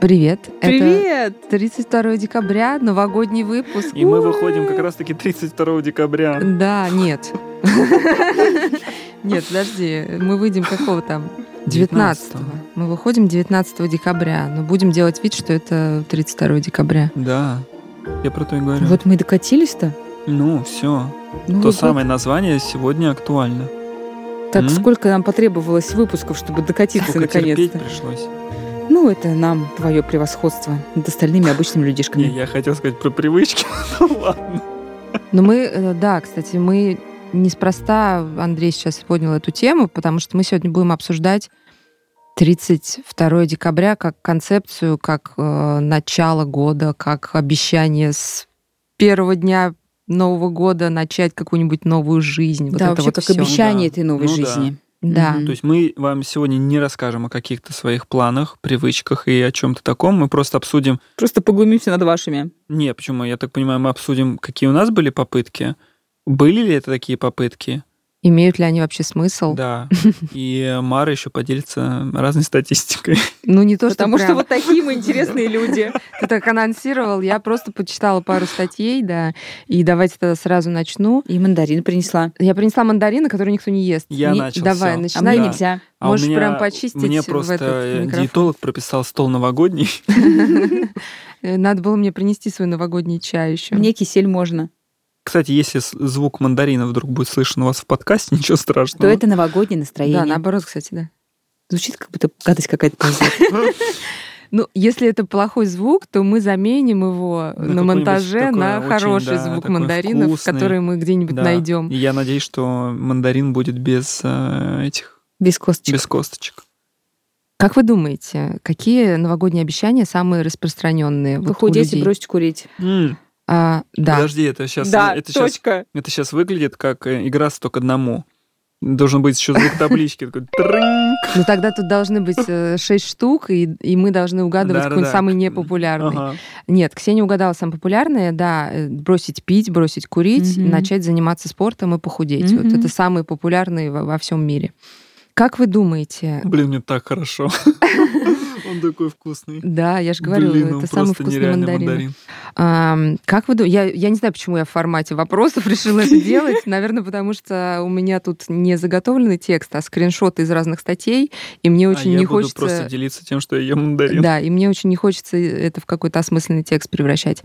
Привет. Привет! Это 32 декабря, новогодний выпуск. И мы выходим как раз-таки 32 декабря. Да, нет. Нет, подожди, мы выйдем какого там? 19 -го. Мы выходим 19 декабря, но будем делать вид, что это 32 декабря. Да, я про то и говорю. Вот мы и докатились-то. Ну, все. Ну, То вот- самое название сегодня актуально. Так М? сколько нам потребовалось выпусков, чтобы докатиться наконец-то? пришлось. Ну, это нам твое превосходство над остальными обычными Не, людишками. я хотел сказать про привычки. Ну ладно. Но мы, э, да, кстати, мы неспроста Андрей сейчас поднял эту тему, потому что мы сегодня будем обсуждать 32 декабря как концепцию, как э, начало года, как обещание с первого дня Нового года начать какую-нибудь новую жизнь. Вот да, это вообще вот как всё. обещание Да. этой новой Ну жизни. Да. Мгм. То есть мы вам сегодня не расскажем о каких-то своих планах, привычках и о чем-то таком. Мы просто обсудим... Просто поглумимся над вашими. Не, почему? Я так понимаю, мы обсудим, какие у нас были попытки. Были ли это такие попытки? Имеют ли они вообще смысл? Да. И Мара еще поделится разной статистикой. Ну, не то, Потому что, что прям вот такие мы интересные люди. ты так анонсировал. Я просто почитала пару статей, да, и давайте тогда сразу начну. И мандарин принесла. Я принесла мандарины, которые никто не ест. Я Не- начал Давай, всё. А начинай. мне Да. нельзя. А Можешь меня- прям почистить Мне в просто этот микрофон. диетолог прописал стол новогодний. Э, Надо было мне принести свой новогодний чай еще. Мне кисель можно. Кстати, если звук мандарина вдруг будет слышен у вас в подкасте, ничего То страшного. это новогоднее настроение. Да, наоборот, кстати, да. Звучит как будто гадость какая-то. Ну, если это плохой звук, то мы заменим его На на монтаже такой на очень, хороший да, звук мандаринов, вкусный. который мы где-нибудь Да. найдем. И я надеюсь, что мандарин будет без э, этих, Без косточек. без косточек. Как вы думаете, какие новогодние обещания самые распространенные? вот Похудеть и людей? бросить курить. М, А, да. Подожди, это сейчас, Да, это сейчас, точка. это сейчас выглядит как э, игра «Сто к одному». Должен быть еще звук таблички. такой. Ну тогда тут должны быть э, шесть штук, и, и мы должны угадывать Да-да-да. какой-нибудь самый непопулярный. Ага. Нет, Ксения угадала самое популярное, да, э, бросить пить, бросить курить, Мгм. начать заниматься спортом и похудеть. Вот Мгм. это самые популярные во, во всем мире. Как вы думаете? Блин, мне так хорошо. Он такой вкусный. Да, я же говорю, Блин, это самый вкусный мандарин. мандарин. Ам, как вы думаете? Я, я не знаю, почему я в формате вопросов решила это делать. Наверное, потому что у меня тут не заготовленный текст, а скриншоты из разных статей, и мне очень а я не буду хочется... просто делиться тем, что я ем мандарин. Да, и мне очень не хочется это в какой-то осмысленный текст превращать.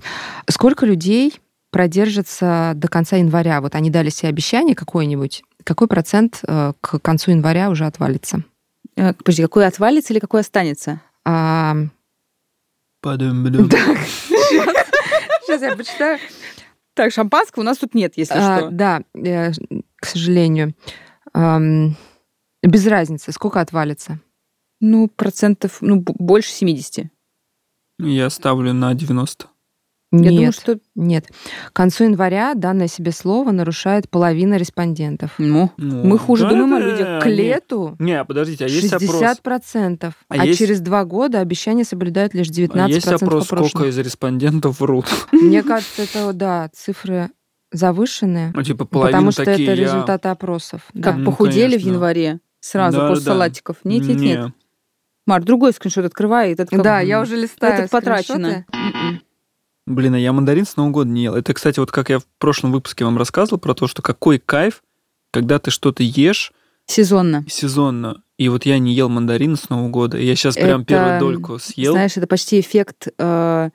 Сколько людей продержится до конца января? Вот они дали себе обещание какое-нибудь. Какой процент э, к концу января уже отвалится? Э, Подожди, какой отвалится или какой останется? А, Падум-бадум. Сейчас я почитаю. Так, шампанского у нас тут нет, если А, что. Да, э, к сожалению. Ам, Без разницы, сколько отвалится. Ну, процентов, ну, больше 70. Я ставлю на 90. Нет, Я думаю, что... нет. К концу января данное себе слово нарушает половина респондентов. Ну, Ну, Мы хуже да, думаем о да, людях. К лету Не, подождите, а есть опрос? 60%, а, А есть- через два года обещания соблюдают лишь 19% А есть опрос, опрошенных. сколько из респондентов врут? Мне кажется, это, да, цифры завышенные, Ну, типа, половина потому что такие, это я- результаты опросов. как Да. Ну, похудели в конечно. январе сразу Да, после да. салатиков. Нет, нет, нет. Не. Мар, другой скриншот открывай. Этот как- Да, я уже листаю Этот потрачено. Блин, а я мандарин с Нового года не ел. Это, кстати, вот как я в прошлом выпуске вам рассказывал про то, что какой кайф, когда ты что-то ешь Сезонно. сезонно. И вот я не ел мандарин с Нового года. И я сейчас прям Это, первую дольку съел. Знаешь, это почти эффект э,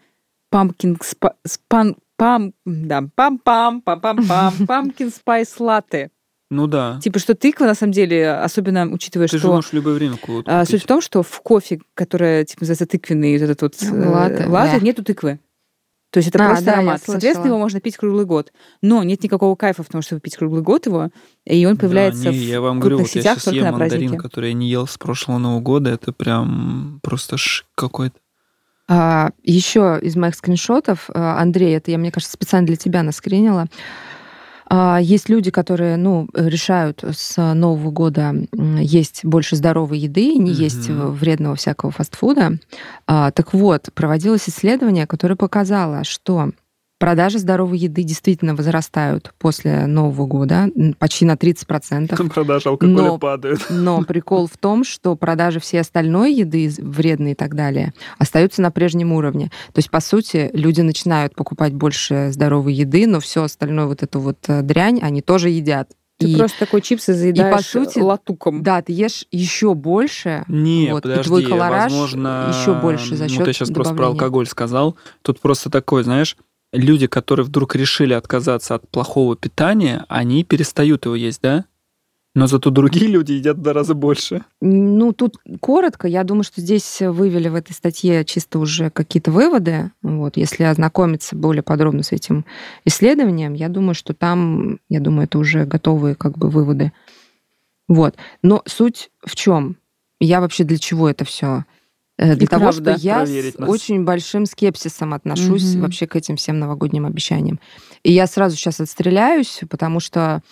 pumpkin спа- спан- пам, да, пам-пам, пам-пам-пам, pumpkin spice latte. Ну да. Типа, что тыква, на самом деле, особенно учитывая, Ты же что... можешь в любое время а, купить. суть в том, что в кофе, которое, типа, называется тыквенный, вот этот вот э, Латте, латте, да. нету тыквы. То есть это А, просто да, аромат. Соответственно, его можно пить круглый год. Но нет никакого кайфа в том, чтобы пить круглый год его, и он Да, появляется не, в я вам говорю, крупных вот я сетях сейчас только ем на мандарин, празднике. который я не ел с прошлого Нового года. Это прям просто шик какой-то. А, еще из моих скриншотов, а, Андрей, это я, мне кажется, специально для тебя наскринила. А, Есть люди, которые ну, решают с Нового года есть больше здоровой еды, не Мгм. есть вредного всякого фастфуда. А, Так вот, проводилось исследование, которое показало, что Продажи здоровой еды действительно возрастают после Нового года почти на 30%. Продажи алкоголя но, падают. Но прикол в том, что продажи всей остальной еды, вредной и так далее, остаются на прежнем уровне. То есть, по сути, люди начинают покупать больше здоровой еды, но все остальное, вот эту вот э, дрянь, они тоже едят. Ты и, просто такой чипсы заедаешь и, по сути, латуком. Да, ты ешь еще больше. Не, вот, подожди, и твой колораж возможно, еще больше за счет Ну, ты сейчас просто про алкоголь сказал. Тут просто такой, знаешь, люди, которые вдруг решили отказаться от плохого питания, они перестают его есть, да? Но зато другие люди едят в два раза больше. Ну, тут коротко. Я думаю, что здесь вывели в этой статье чисто уже какие-то выводы. Вот. Если ознакомиться более подробно с этим исследованием, я думаю, что там, я думаю, это уже готовые как бы выводы. Вот. Но суть в чем? Я вообще для чего это все? Э, для И того, правда, что я с нас. очень большим скепсисом отношусь угу. вообще к этим всем новогодним обещаниям. И я сразу сейчас отстреляюсь, потому что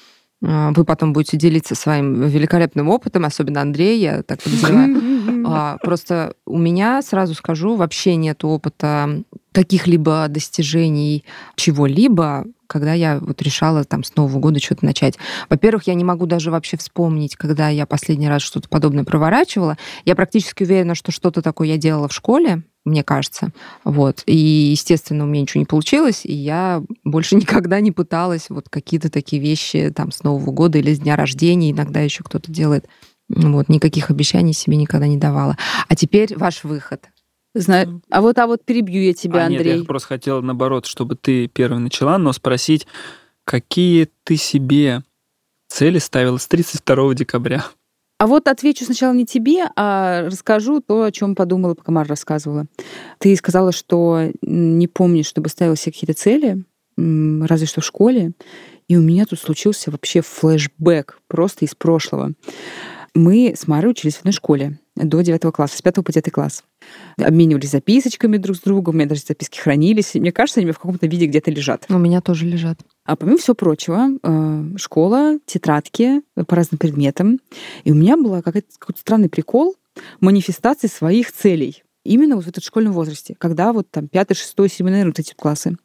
э, вы потом будете делиться своим великолепным опытом, особенно Андрей, я так подозреваю. А, просто у меня, сразу скажу, вообще нет опыта каких-либо достижений чего-либо когда я вот решала там с Нового года что-то начать. Во-первых, я не могу даже вообще вспомнить, когда я последний раз что-то подобное проворачивала. Я практически уверена, что что-то такое я делала в школе, мне кажется. Вот. И, естественно, у меня ничего не получилось, и я больше никогда не пыталась вот какие-то такие вещи там с Нового года или с дня рождения, иногда еще кто-то делает. Вот, никаких обещаний себе никогда не давала. А теперь ваш выход. Знаю. А вот, а вот перебью я тебя, а, Андрей. Нет, я просто хотела, наоборот, чтобы ты первой начала, но спросить, какие ты себе цели ставила с 32 декабря? А вот отвечу сначала не тебе, а расскажу то, о чем подумала, пока Мара рассказывала. Ты сказала, что не помнишь, чтобы ставила себе какие-то цели, разве что в школе. И у меня тут случился вообще флешбэк просто из прошлого. Мы с Марой учились в одной школе до 9 класса, с 5 по 9 класс. Обменивались записочками друг с другом, у меня даже записки хранились. Мне кажется, они в каком-то виде где-то лежат. У меня тоже лежат. А помимо всего прочего, э, школа, тетрадки по разным предметам. И у меня был какой-то странный прикол манифестации своих целей. Именно вот в этом школьном возрасте, когда вот там 5, 6, 7, наверное, вот эти классы.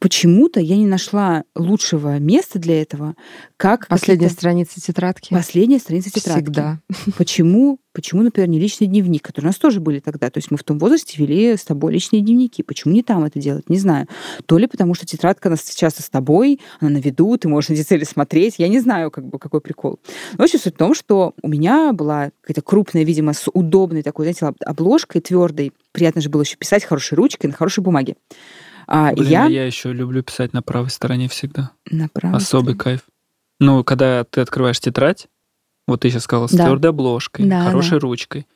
Почему-то я не нашла лучшего места для этого, как последняя страница тетрадки. Последняя страница тетрадки. Всегда. Почему? Почему, например, не личный дневник, который у нас тоже были тогда? То есть мы в том возрасте вели с тобой личные дневники. Почему не там это делать? Не знаю. То ли потому, что тетрадка она часто с тобой, она на виду, ты можешь на эти цели смотреть. Я не знаю, как бы, какой прикол. Но вообще суть в том, что у меня была какая-то крупная, видимо, с удобной такой, знаете, обложкой твердой. Приятно же было еще писать хорошей ручкой на хорошей бумаге. А Блин, я... я еще люблю писать на правой стороне всегда. На правой Особый стороне. кайф. Ну, когда ты открываешь тетрадь, вот ты сейчас сказала, с да. твердой обложкой, да, хорошей да. ручкой.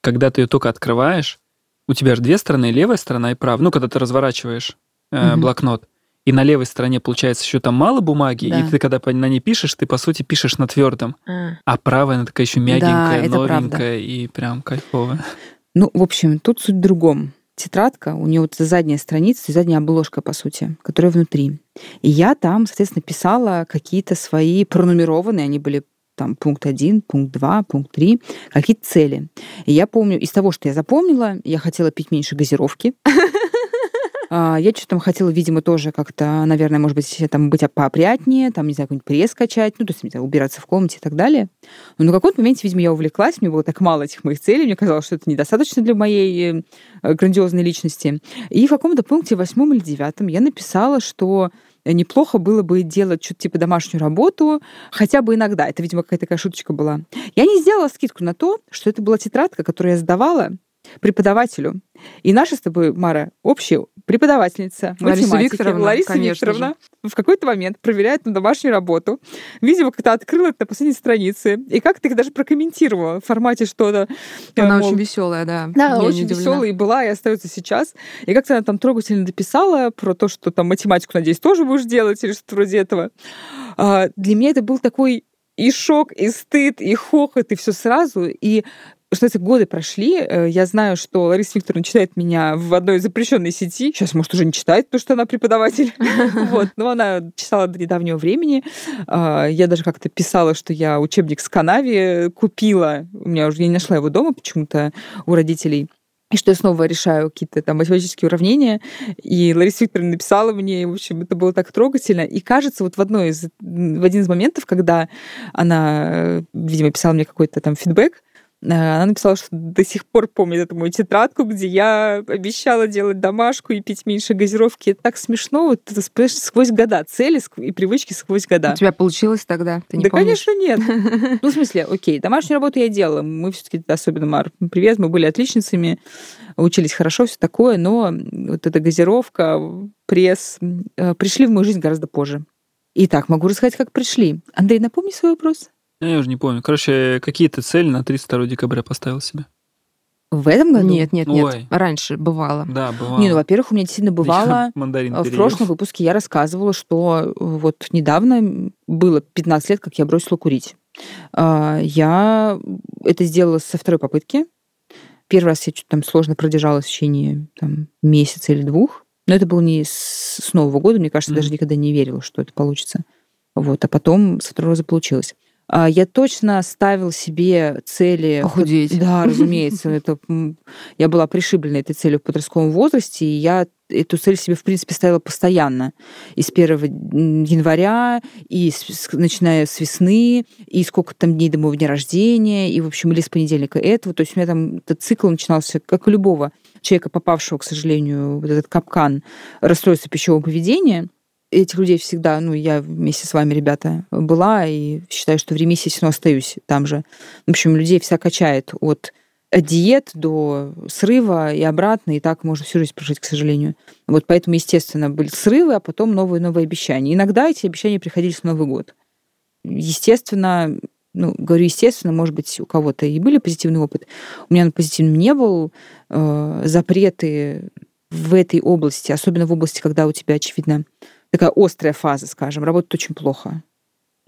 Когда ты ее только открываешь, у тебя же две стороны, левая сторона и правая. Ну, когда ты разворачиваешь э, угу. блокнот, и на левой стороне, получается, еще там мало бумаги, да. и ты, когда на ней пишешь, ты, по сути, пишешь на твердом. А, а правая, она такая еще мягенькая, да, новенькая правда. и прям кайфовая. Ну, в общем, тут суть в другом тетрадка, у нее вот задняя страница, задняя обложка, по сути, которая внутри. И я там, соответственно, писала какие-то свои пронумерованные, они были там пункт 1, пункт 2, пункт 3, какие-то цели. И я помню, из того, что я запомнила, я хотела пить меньше газировки. А, я что-то там хотела, видимо, тоже как-то, наверное, может быть, там быть поопрятнее, там, не знаю, какой-нибудь пресс качать, ну, то есть знаю, убираться в комнате и так далее. Но на каком-то моменте, видимо, я увлеклась, мне было так мало этих моих целей, мне казалось, что это недостаточно для моей э, грандиозной личности. И в каком-то пункте, восьмом или девятом, я написала, что неплохо было бы делать что-то типа домашнюю работу, хотя бы иногда. Это, видимо, какая-то такая шуточка была. Я не сделала скидку на то, что это была тетрадка, которую я сдавала преподавателю. И наша с тобой, Мара, общая преподавательница Лариса Викторовна, Лариса Викторовна же. в какой-то момент проверяет на домашнюю работу. Видимо, как-то открыла это на последней странице. И как-то их даже прокомментировала в формате что-то. Она мол, очень веселая, да. Да, Я очень веселая и была, и остается сейчас. И как-то она там трогательно дописала про то, что там математику, надеюсь, тоже будешь делать или что-то вроде этого. А, для меня это был такой и шок, и стыд, и хохот, и все сразу. И что эти годы прошли, э, я знаю, что Лариса Викторовна читает меня в одной запрещенной сети. Сейчас, может, уже не читает, потому что она преподаватель. Вот. Но она читала до недавнего времени. А, я даже как-то писала, что я учебник с Канави купила. У меня уже я не нашла его дома почему-то у родителей. и что я снова решаю какие-то там математические уравнения, и Лариса Викторовна написала мне, и, в общем, это было так трогательно. И кажется, вот в одной из, в один из моментов, когда она, видимо, писала мне какой-то там фидбэк, Э, она написала, что до сих пор помнит эту мою тетрадку, где я обещала делать домашку и пить меньше газировки. Это так смешно, вот ты сквозь года, цели и привычки сквозь года. У тебя получилось тогда? Ты не да, помнишь? конечно, нет. Ну, в смысле, окей, домашнюю работу я делала. Мы все-таки, особенно Мар, привет, мы были отличницами, учились хорошо, все такое, но вот эта газировка, пресс э, пришли в мою жизнь гораздо позже. Итак, могу рассказать, как пришли. Андрей, напомни свой вопрос. Я уже не помню. Короче, какие ты цели на 32 декабря поставил себе? В этом году? Нет, нет, нет. Ой. Раньше бывало. Да, бывало. Не, ну, во-первых, у меня действительно бывало... Я в прошлом выпуске я рассказывала, что вот недавно было 15 лет, как я бросила курить. А, я это сделала со второй попытки. Первый раз я что-то там сложно продержалась в течение там, месяца или двух. Но это было не с Нового года. Мне кажется, mm-hmm. даже никогда не верила, что это получится. Вот. А потом со второго раза получилось. А, я точно ставил себе цели... Похудеть. Да, разумеется. Это, я была пришиблена этой целью в подростковом возрасте, и я эту цель себе, в принципе, ставила постоянно. И с 1 января, и с, начиная с весны, и сколько там дней до моего дня рождения, и, в общем, или с понедельника этого. То есть у меня там этот цикл начинался, как у любого человека, попавшего, к сожалению, в этот капкан расстройства пищевого поведения – этих людей всегда, ну, я вместе с вами, ребята, была, и считаю, что в ремиссии все равно остаюсь там же. В общем, людей вся качает от диет до срыва и обратно, и так можно всю жизнь прожить, к сожалению. Вот поэтому, естественно, были срывы, а потом новые новые обещания. Иногда эти обещания приходили в Новый год. Естественно, ну, говорю естественно, может быть, у кого-то и были позитивный опыт. У меня он позитивным не был. Э, запреты в этой области, особенно в области, когда у тебя, очевидно, такая острая фаза, скажем, работает очень плохо.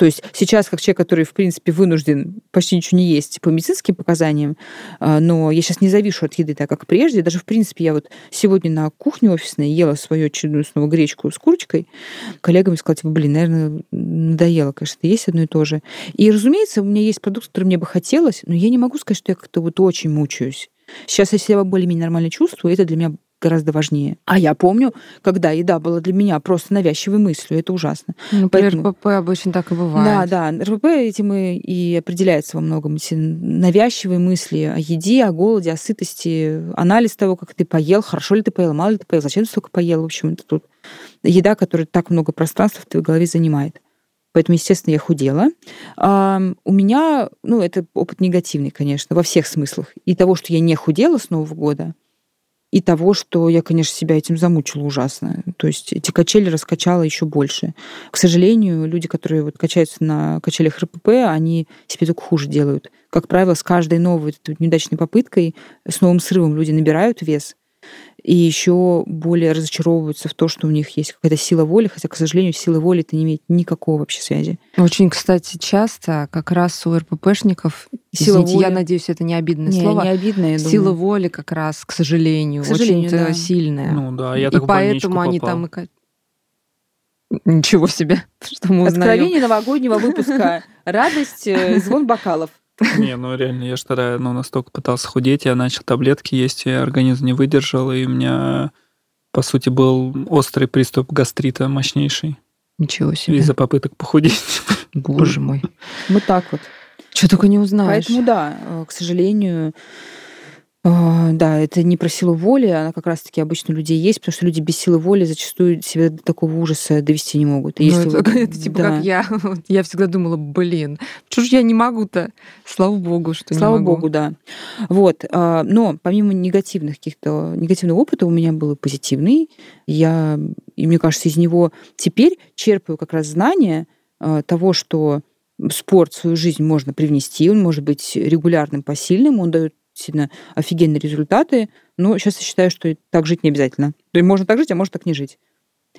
То есть сейчас, как человек, который, в принципе, вынужден почти ничего не есть по медицинским показаниям, а, но я сейчас не завишу от еды так, как прежде. Даже, в принципе, я вот сегодня на кухне офисной ела свою очередную снова гречку с курочкой. Коллегам сказала, типа, блин, наверное, надоело, конечно, есть одно и то же. И, разумеется, у меня есть продукт, который мне бы хотелось, но я не могу сказать, что я как-то вот очень мучаюсь. Сейчас я себя более-менее нормально чувствую, это для меня гораздо важнее. А я помню, когда еда была для меня просто навязчивой мыслью, это ужасно. Ну, Поэтому... РПП обычно так и бывает. Да, да, РПП этим и, и определяется во многом. Эти навязчивые мысли о еде, о голоде, о сытости, анализ того, как ты поел, хорошо ли ты поел, мало ли ты поел, зачем ты столько поел. В общем, это тут еда, которая так много пространства в твоей голове занимает. Поэтому, естественно, я худела. А, у меня, ну, это опыт негативный, конечно, во всех смыслах. И того, что я не худела с Нового года, и того, что я, конечно, себя этим замучила ужасно. То есть эти качели раскачала еще больше. К сожалению, люди, которые вот качаются на качелях РПП, они себе только хуже делают. Как правило, с каждой новой неудачной попыткой, с новым срывом люди набирают вес, и еще более разочаровываются в то, что у них есть какая-то сила воли, хотя, к сожалению, силы воли это не имеет никакого вообще связи. Очень, кстати, часто как раз у РППшников, сила извините, воли... я надеюсь, это не обидное не, слово, не обидное, сила думаю. воли как раз, к сожалению, к сожалению очень да. сильная. Ну да, я так И поэтому они там и Ничего себе, что мы узнаем. Откровение новогоднего выпуска. Радость, э, звон бокалов. Не, ну реально, я же тогда ну, настолько пытался худеть, я начал таблетки есть, и организм не выдержал, и у меня, по сути, был острый приступ гастрита мощнейший. Ничего себе. Из-за попыток похудеть. Боже мой. Вот так вот. Что только не узнаешь. Поэтому да, э, к сожалению, да, это не про силу воли, она как раз-таки обычно у людей есть, потому что люди без силы воли зачастую себя до такого ужаса довести не могут. И ну, если это, вы... это типа да. как я. Я всегда думала, блин, что ж я не могу-то? Слава богу, что Слава не могу. богу, да. Вот. А, но помимо негативных каких-то негативного опыта у меня был позитивный. Я, и мне кажется, из него теперь черпаю как раз знания а, того, что спорт в свою жизнь можно привнести, он может быть регулярным, посильным, он дает действительно офигенные результаты, но сейчас я считаю, что так жить не обязательно. То есть можно так жить, а можно так не жить.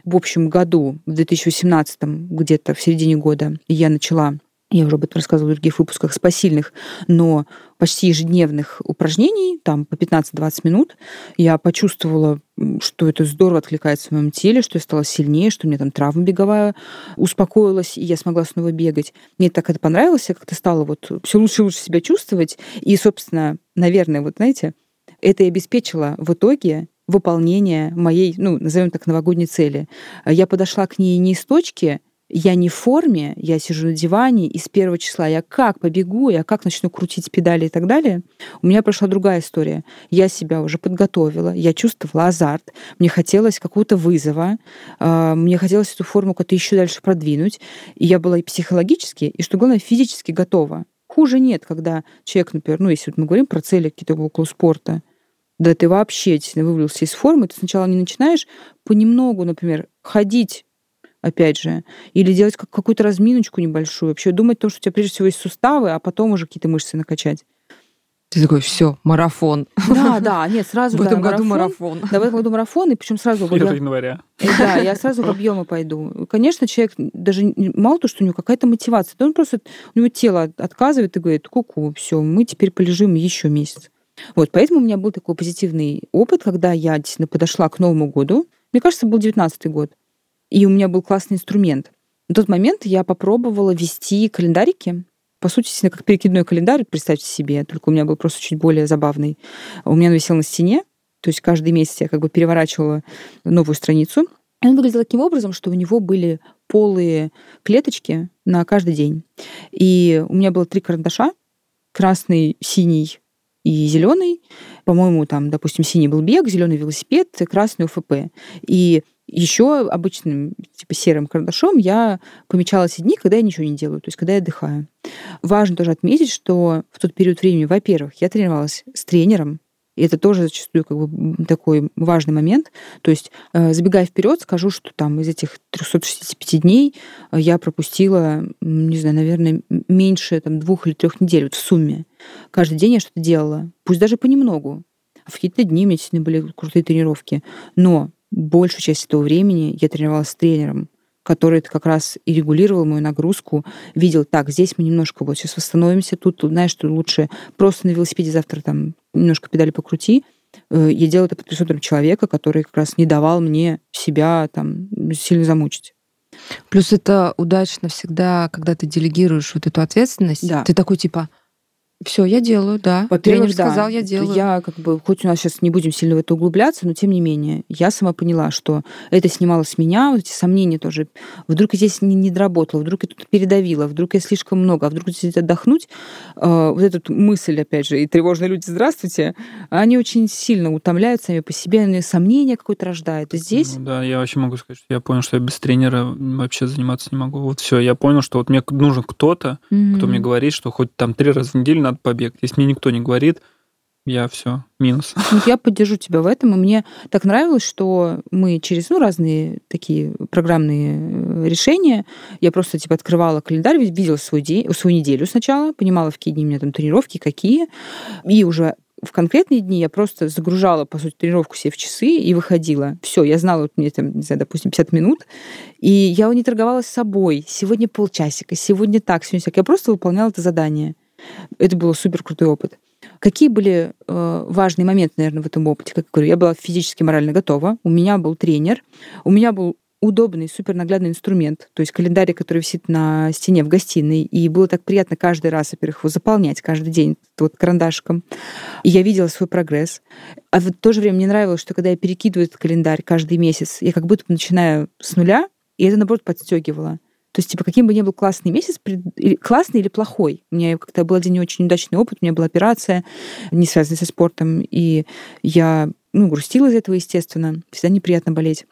В общем году, в 2018, где-то в середине года, я начала я уже об этом рассказывала в других выпусках, спасильных, но почти ежедневных упражнений, там по 15-20 минут, я почувствовала, что это здорово откликается в моем теле, что я стала сильнее, что у меня там травма беговая успокоилась, и я смогла снова бегать. Мне так это понравилось, я как-то стала вот все лучше и лучше себя чувствовать. И, собственно, наверное, вот знаете, это и обеспечило в итоге выполнение моей, ну, назовем так, новогодней цели. Я подошла к ней не из точки я не в форме, я сижу на диване, и с первого числа я как побегу, я как начну крутить педали и так далее. У меня прошла другая история. Я себя уже подготовила, я чувствовала азарт, мне хотелось какого-то вызова, а, мне хотелось эту форму как-то еще дальше продвинуть, и я была и психологически, и, что главное, физически готова. Хуже нет, когда человек, например, ну, если вот мы говорим про цели какие-то около спорта, да ты вообще действительно вывалился из формы, ты сначала не начинаешь понемногу, например, ходить опять же, или делать как какую-то разминочку небольшую, вообще думать о том, что у тебя прежде всего есть суставы, а потом уже какие-то мышцы накачать. Ты такой, все, марафон. Да, да, нет, сразу В этом году марафон. Да, в этом году марафон, и причем сразу... 1 я, января. Э, да, я сразу в объемы пойду. Конечно, человек даже мало то, что у него какая-то мотивация, то он просто, у него тело отказывает и говорит, ку-ку, все, мы теперь полежим еще месяц. Вот, поэтому у меня был такой позитивный опыт, когда я действительно подошла к Новому году. Мне кажется, был 19 год и у меня был классный инструмент. На тот момент я попробовала вести календарики, по сути, как перекидной календарь, представьте себе, только у меня был просто чуть более забавный. У меня он висел на стене, то есть каждый месяц я как бы переворачивала новую страницу. Он выглядел таким образом, что у него были полые клеточки на каждый день. И у меня было три карандаша, красный, синий и зеленый. По-моему, там, допустим, синий был бег, зеленый велосипед, красный УФП. И еще обычным, типа серым карандашом я помечала эти дни, когда я ничего не делаю, то есть когда я отдыхаю. Важно тоже отметить, что в тот период времени, во-первых, я тренировалась с тренером, и это тоже зачастую как бы такой важный момент. То есть, э, забегая вперед, скажу, что там из этих 365 дней э, я пропустила, не знаю, наверное, меньше там, двух или трех недель вот в сумме. Каждый день я что-то делала, пусть даже понемногу. В какие-то дни у меня действительно были крутые тренировки. Но большую часть этого времени я тренировалась с тренером, который как раз и регулировал мою нагрузку, видел, так, здесь мы немножко вот сейчас восстановимся, тут, знаешь, что лучше просто на велосипеде завтра там немножко педали покрути. Э, я делала это под присмотром человека, который как раз не давал мне себя там сильно замучить. Плюс это удачно всегда, когда ты делегируешь вот эту ответственность. Да. Ты такой типа, все, я делаю, да. Во-первых, Тренер сказал, я делаю. Я как бы, хоть у нас сейчас не будем сильно в это углубляться, но тем не менее, я сама поняла, что это снимало с меня, вот эти сомнения тоже. Вдруг я здесь не, не доработала, вдруг я тут передавила, вдруг я слишком много, а вдруг здесь отдохнуть. Э, вот эту мысль, опять же, и тревожные люди, здравствуйте, они очень сильно утомляют сами по себе, они сомнения какое-то рождают. И здесь... Ну, да, я вообще могу сказать, что я понял, что я без тренера вообще заниматься не могу. Вот все, я понял, что вот мне нужен кто-то, mm-hmm. кто мне говорит, что хоть там три раза в неделю надо побег. Если мне никто не говорит, я все, минус. Я поддержу тебя в этом, и мне так нравилось, что мы через ну, разные такие программные э, решения, я просто типа открывала календарь, видела свой день, свою неделю сначала, понимала, в какие дни у меня там тренировки, какие, и уже в конкретные дни я просто загружала, по сути, тренировку себе в часы и выходила. Все, я знала, вот мне там, не знаю, допустим, 50 минут, и я не торговалась с собой. Сегодня полчасика, сегодня так, сегодня так. Я просто выполняла это задание. Это был супер крутой опыт. Какие были э, важные моменты, наверное, в этом опыте? Как я говорю, я была физически, морально готова. У меня был тренер. У меня был удобный, супер наглядный инструмент, то есть календарь, который висит на стене в гостиной, и было так приятно каждый раз, во-первых, его заполнять каждый день вот карандашком. И я видела свой прогресс. А в то же время мне нравилось, что когда я перекидываю этот календарь каждый месяц, я как будто начинаю с нуля, и это, наоборот, подстегивало. То есть, типа, каким бы ни был классный месяц, классный или плохой. У меня как-то был один не очень удачный опыт, у меня была операция, не связанная со спортом, и я ну, грустила из этого, естественно. Всегда неприятно болеть.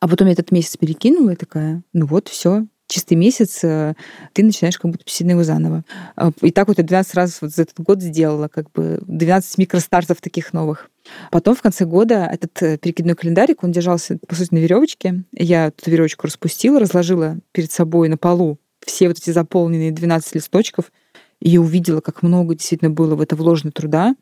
А потом я этот месяц перекинула и такая, ну вот, все, чистый месяц, э, ты начинаешь как будто писать его заново. А, и так вот я 12 раз вот за этот год сделала, как бы 12 микростартов таких новых. Потом в конце года этот э, перекидной календарик, он держался, по сути, на веревочке. Я эту веревочку распустила, разложила перед собой на полу все вот эти заполненные 12 листочков, и увидела, как много действительно было в это вложено труда.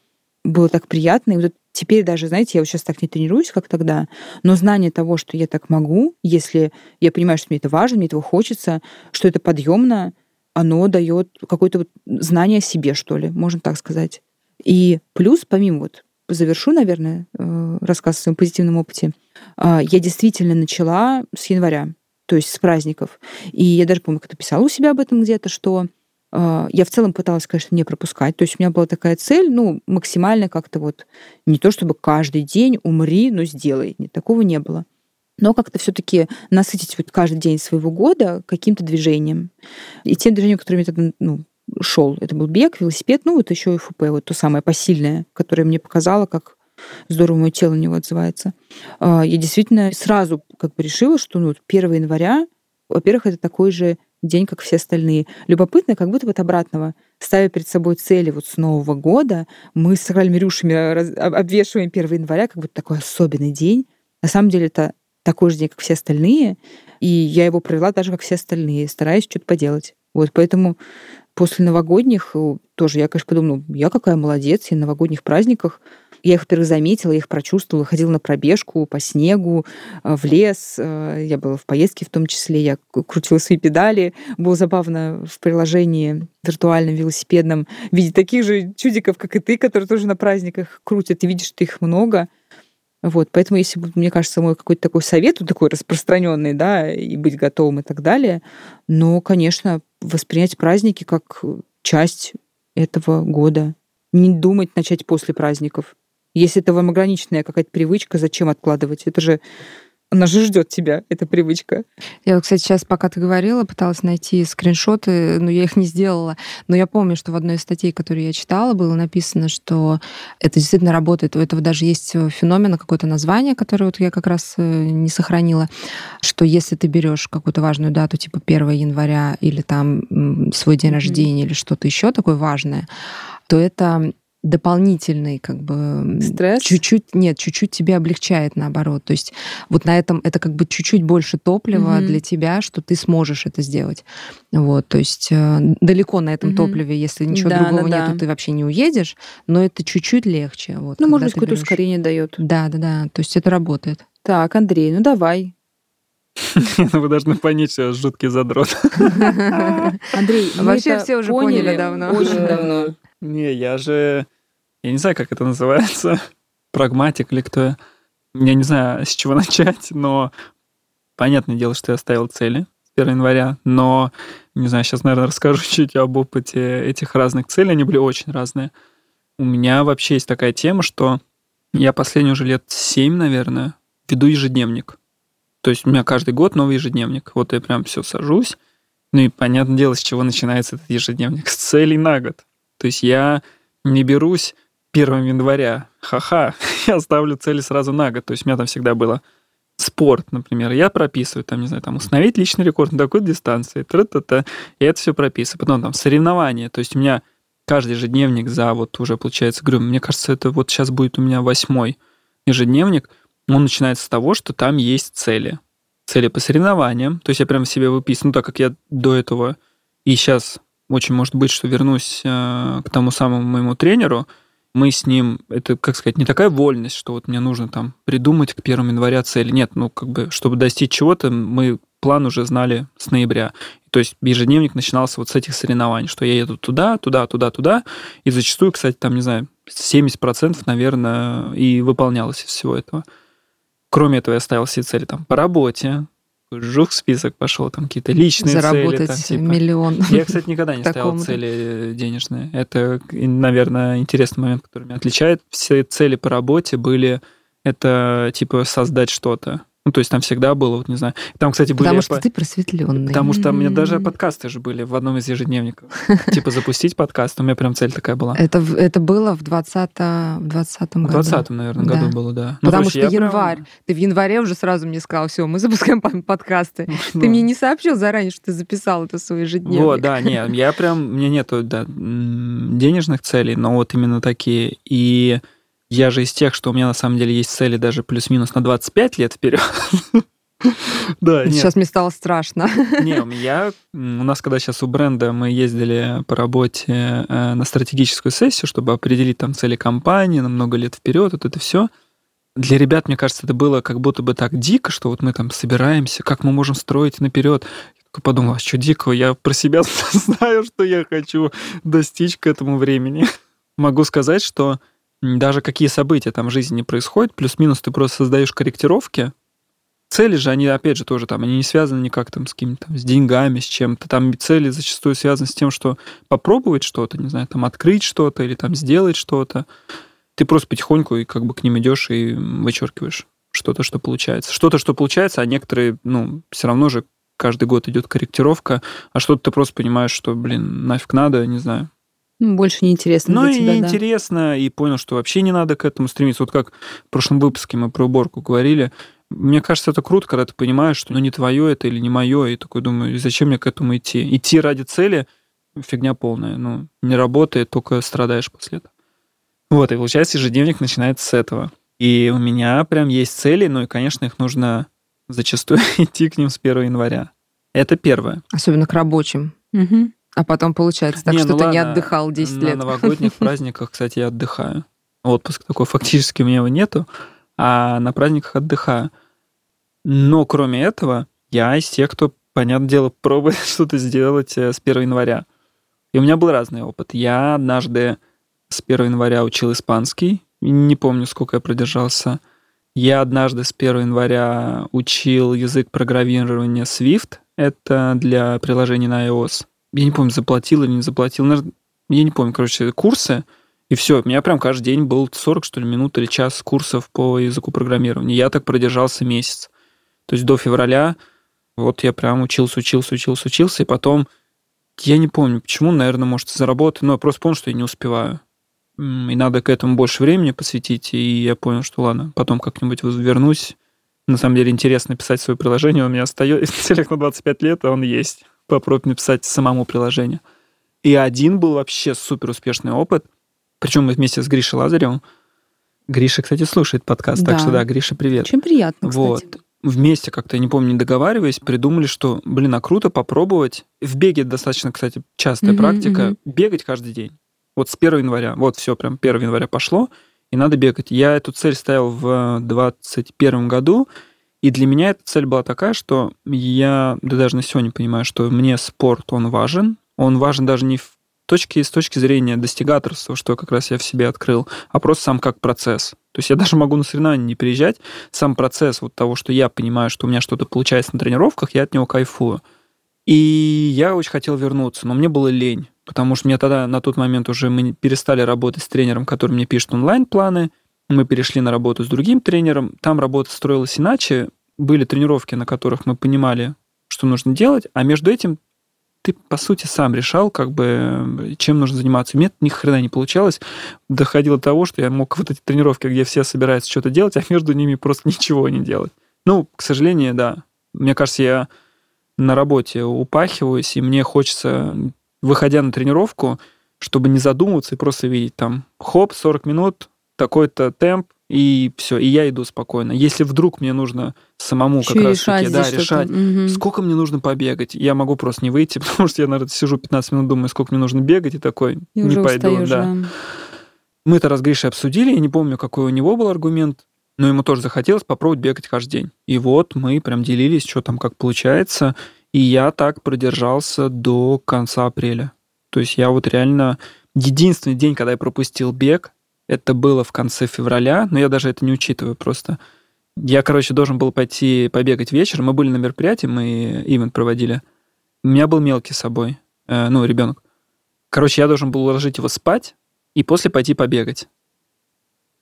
Было так приятно. И вот теперь даже, знаете, я вот сейчас так не тренируюсь, как тогда, но знание того, что я так могу, если я понимаю, что мне это важно, мне этого хочется, что это подъемно, оно дает какое-то вот знание о себе, что ли, можно так сказать. И плюс, помимо вот завершу, наверное, э, рассказ о своем позитивном опыте. А, я действительно начала с января, то есть с праздников. И я даже помню, как-то писала у себя об этом где-то, что а, я в целом пыталась, конечно, не пропускать. То есть у меня была такая цель, ну, максимально как-то вот не то чтобы каждый день умри, но сделай. Нет, такого не было. Но как-то все-таки насытить вот каждый день своего года каким-то движением. И тем движением, которое мне тогда ну, шел, это был бег, велосипед, ну вот еще и ФП, вот то самое посильное, которое мне показало, как здорово мое тело на него отзывается. А, я действительно сразу как бы решила, что ну, 1 января, во-первых, это такой же день, как все остальные. Любопытно, как будто вот обратного. Ставя перед собой цели вот с Нового года, мы с Ральмирюшами обвешиваем 1 января как будто такой особенный день. На самом деле это такой же день, как все остальные, и я его провела даже как все остальные, стараясь что-то поделать. Вот поэтому после новогодних э, тоже я, конечно, подумала, ну, я какая молодец, я на новогодних праздниках я их, во-первых, заметила, я их прочувствовала, ходила на пробежку по снегу, э, в лес. Э, я была в поездке в том числе, я крутила свои педали. Было забавно в приложении виртуальном, велосипедном видеть таких же чудиков, как и ты, которые тоже на праздниках крутят, и видишь, что их много. Вот, поэтому, если бы, мне кажется, мой какой-то такой совет, вот такой распространенный, да, и быть готовым и так далее, но, конечно, воспринять праздники как часть этого года. Не думать начать после праздников. Если это вам ограниченная какая-то привычка, зачем откладывать? Это же она же ждет тебя, эта привычка. Я, кстати, сейчас, пока ты говорила, пыталась найти скриншоты, но я их не сделала. Но я помню, что в одной из статей, которую я читала, было написано, что это действительно работает. У этого даже есть феномен, какое-то название, которое вот я как раз э, не сохранила, что если ты берешь какую-то важную дату, типа 1 января или там свой день mm-hmm. рождения или что-то еще такое важное, то это дополнительный как бы стресс чуть-чуть нет чуть-чуть тебе облегчает наоборот то есть вот на этом это как бы чуть-чуть больше топлива mm-hmm. для тебя что ты сможешь это сделать вот то есть э, далеко на этом mm-hmm. топливе если ничего да, другого да, нету да. ты вообще не уедешь но это чуть-чуть легче вот ну может быть какое-то ускорение дает да да да то есть это работает так Андрей ну давай вы должны понять, что я жуткий задрот. Андрей, вообще все уже поняли давно. Очень давно. Не, я же... Я не знаю, как это называется. Прагматик или кто я. Я не знаю, с чего начать, но понятное дело, что я ставил цели с 1 января, но, не знаю, сейчас, наверное, расскажу чуть об опыте этих разных целей. Они были очень разные. У меня вообще есть такая тема, что я последние уже лет 7, наверное, веду ежедневник. То есть у меня каждый год новый ежедневник. Вот я прям все сажусь. Ну и понятное дело, с чего начинается этот ежедневник. С целей на год. То есть я не берусь 1 января, ха-ха, я ставлю цели сразу на год. То есть у меня там всегда было спорт, например, я прописываю, там, не знаю, там, установить личный рекорд на такой дистанции, тра-та-та, и это все прописываю. Потом там соревнования, то есть у меня каждый ежедневник за вот уже, получается, говорю, мне кажется, это вот сейчас будет у меня восьмой ежедневник, он начинается с того, что там есть цели. Цели по соревнованиям, то есть я прям себе выписываю, ну, так как я до этого и сейчас очень может быть, что вернусь э, к тому самому моему тренеру, мы с ним, это, как сказать, не такая вольность, что вот мне нужно там придумать к 1 января цели. Нет, ну, как бы, чтобы достичь чего-то, мы план уже знали с ноября. То есть ежедневник начинался вот с этих соревнований, что я еду туда, туда, туда, туда. И зачастую, кстати, там, не знаю, 70%, наверное, и выполнялось из всего этого. Кроме этого, я ставил себе цели там по работе, жух список пошел, там какие-то личные Заработать цели. Там, типа. миллион. Я, кстати, никогда не ставил цели денежные. Это, наверное, интересный момент, который меня отличает. Все цели по работе были это типа создать что-то. Ну, то есть там всегда было, вот не знаю. Там, кстати, были... Потому что ты просветленный. Потому что у меня даже подкасты же были в одном из ежедневников. Типа запустить подкаст, у меня прям цель такая была. Это, это было в 20 в 20 году. В 20 наверное, году было, да. Ну, Потому что январь. Ты в январе уже сразу мне сказал, все, мы запускаем подкасты. Ты ну. мне не сообщил заранее, что ты записал это свой ежедневник. Вот, да, нет, я прям, у меня нету денежных целей, но вот именно такие. И я же из тех, что у меня на самом деле есть цели даже плюс-минус на 25 лет вперед. Да, Сейчас мне стало страшно. Не, у меня, у нас когда сейчас у бренда мы ездили по работе э, на стратегическую сессию, чтобы определить там цели компании на много лет вперед, вот это все. Для ребят, мне кажется, это было как будто бы так дико, что вот мы там собираемся, как мы можем строить наперед. Я подумал, а что дикого? Я про себя знаю, что я хочу достичь к этому времени. Могу сказать, что даже какие события там в жизни не происходят, плюс-минус ты просто создаешь корректировки, цели же, они, опять же, тоже там, они не связаны никак там с какими-то с деньгами, с чем-то. Там цели зачастую связаны с тем, что попробовать что-то, не знаю, там открыть что-то или там сделать что-то. Ты просто потихоньку и как бы к ним идешь и вычеркиваешь что-то, что получается. Что-то, что получается, а некоторые, ну, все равно же каждый год идет корректировка, а что-то ты просто понимаешь, что, блин, нафиг надо, не знаю. Ну, больше неинтересно Ну, для и тебя, неинтересно, да. и понял, что вообще не надо к этому стремиться. Вот как в прошлом выпуске мы про уборку говорили, мне кажется, это круто, когда ты понимаешь, что ну не твое это или не мое, и такой думаю, зачем мне к этому идти? Идти ради цели фигня полная. Ну, не работает, только страдаешь после этого. Вот, и получается, ежедневник начинается с этого. И у меня прям есть цели, ну и, конечно, их нужно зачастую идти к ним с 1 января. Это первое. Особенно к рабочим. Угу. А потом получается так, Не, что ну ты не ладно, отдыхал 10 На лет. новогодних праздниках, кстати, я отдыхаю. Отпуск такой фактически у меня его нету, а на праздниках отдыхаю. Но кроме этого, я из тех, кто, понятное дело, пробует что-то сделать э, с 1 января. И у меня был разный опыт. Я однажды с 1 января учил испанский. Не помню, сколько я продержался. Я однажды с 1 января учил язык программирования Swift. Это для приложений на iOS. Я не помню, заплатил или не заплатил. Наверное, Я не помню, короче, курсы. И все, у меня прям каждый день был 40, что ли, минут или час курсов по языку программирования. Я так продержался месяц. То есть до февраля вот я прям учился, учился, учился, учился, и потом я не помню, почему, наверное, может, из-за работы, но я просто понял, что я не успеваю. И надо к этому больше времени посвятить, и я понял, что ладно, потом как-нибудь вернусь. На самом деле интересно писать свое приложение, у меня остается целых на 25 лет, а он есть. Попробовать написать самому приложение. И один был вообще супер успешный опыт, причем мы вместе с Гришей Лазаревым. Гриша, кстати, слушает подкаст, так Да. что да, Гриша, привет. Очень приятно, кстати. Вот. Вместе как-то, я не помню, не договариваясь, придумали, что, блин, а круто попробовать. В беге достаточно, кстати, частая Мгм, практика. мгм. Бегать каждый день. Вот с 1 января. Вот все, прям 1 января пошло, и надо бегать. Я эту цель ставил в 2021 году, и для меня эта цель была такая, что я да даже на сегодня понимаю, что мне спорт, он важен. Он важен даже не в точке, с точки зрения достигаторства, что как раз я в себе открыл, а просто сам как процесс. То есть я даже могу на соревнования не приезжать, сам процесс вот того, что я понимаю, что у меня что-то получается на тренировках, я от него кайфую. И я очень хотел вернуться, но мне было лень, потому что мне тогда на тот момент уже мы перестали работать с тренером, который мне пишет онлайн-планы, мы перешли на работу с другим тренером, там работа строилась иначе, были тренировки, на которых мы понимали, что нужно делать, а между этим ты, по сути, сам решал, как бы, чем нужно заниматься. Мне ни хрена не получалось. Доходило до того, что я мог вот эти тренировки, где все собираются что-то делать, а между ними просто ничего не делать. Ну, к сожалению, да. Мне кажется, я на работе упахиваюсь, и мне хочется, выходя на тренировку, чтобы не задумываться и просто видеть там, хоп, 40 минут, такой-то темп, и все, и я иду спокойно. Если вдруг мне нужно самому Ещё как раз решать да, здесь решать. Мгм. сколько мне нужно побегать, я могу просто не выйти, потому что я, наверное, сижу 15 минут, думаю, сколько мне нужно бегать, и такой, И не пойду. устаёшь, да. да. Мы это раз с Гришей обсудили, я не помню, какой у него был аргумент, но ему тоже захотелось попробовать бегать каждый день. И вот мы прям делились, что там как получается, и я так продержался до конца апреля. То есть я вот реально... Единственный день, когда я пропустил бег, это было в конце февраля, но я даже это не учитываю просто. Я, короче, должен был пойти побегать вечером. Мы были на мероприятии, мы ивент проводили. У меня был мелкий с собой, э, ну, ребенок. Короче, я должен был уложить его спать и после пойти побегать.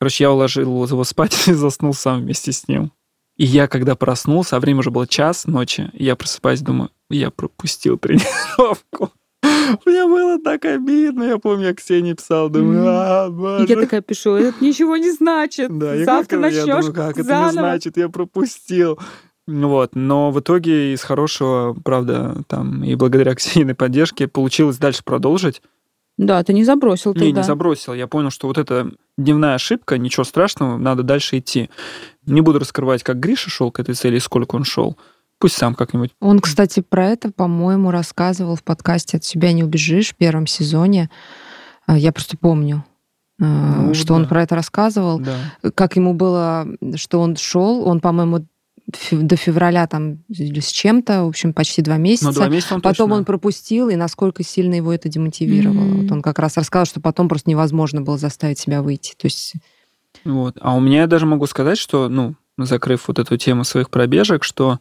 Короче, я уложил его спать и заснул сам вместе с ним. И я, когда проснулся, а время уже было час ночи, я просыпаюсь, думаю, я пропустил тренировку. Мне было так обидно. Я помню, я Ксении писал, думаю, а, боже. я такая пишу, это ничего не значит. Да, я Завтра я начнешь думаю, как это не заново. значит, я пропустил. Вот, но в итоге из хорошего, правда, там и благодаря Ксениной поддержке получилось дальше продолжить. Да, ты не забросил Не, тогда. не забросил. Я понял, что вот это дневная ошибка, ничего страшного, надо дальше идти. Не буду раскрывать, как Гриша шел к этой цели и сколько он шел. Пусть сам как-нибудь. Он, кстати, про это, по-моему, рассказывал в подкасте «От себя не убежишь» в первом сезоне. А, Я просто помню, э, Ну, что он да. про это рассказывал. Да. Как ему было, что он шел, он, по-моему, до февраля там или с чем-то, в общем, почти два месяца. Но два месяца он Потом точно. он пропустил, и насколько сильно его это демотивировало. Мгм. Вот он как раз рассказал, что потом просто невозможно было заставить себя выйти. То есть Вот. А у меня я даже могу сказать, что, ну, закрыв вот эту тему своих пробежек, что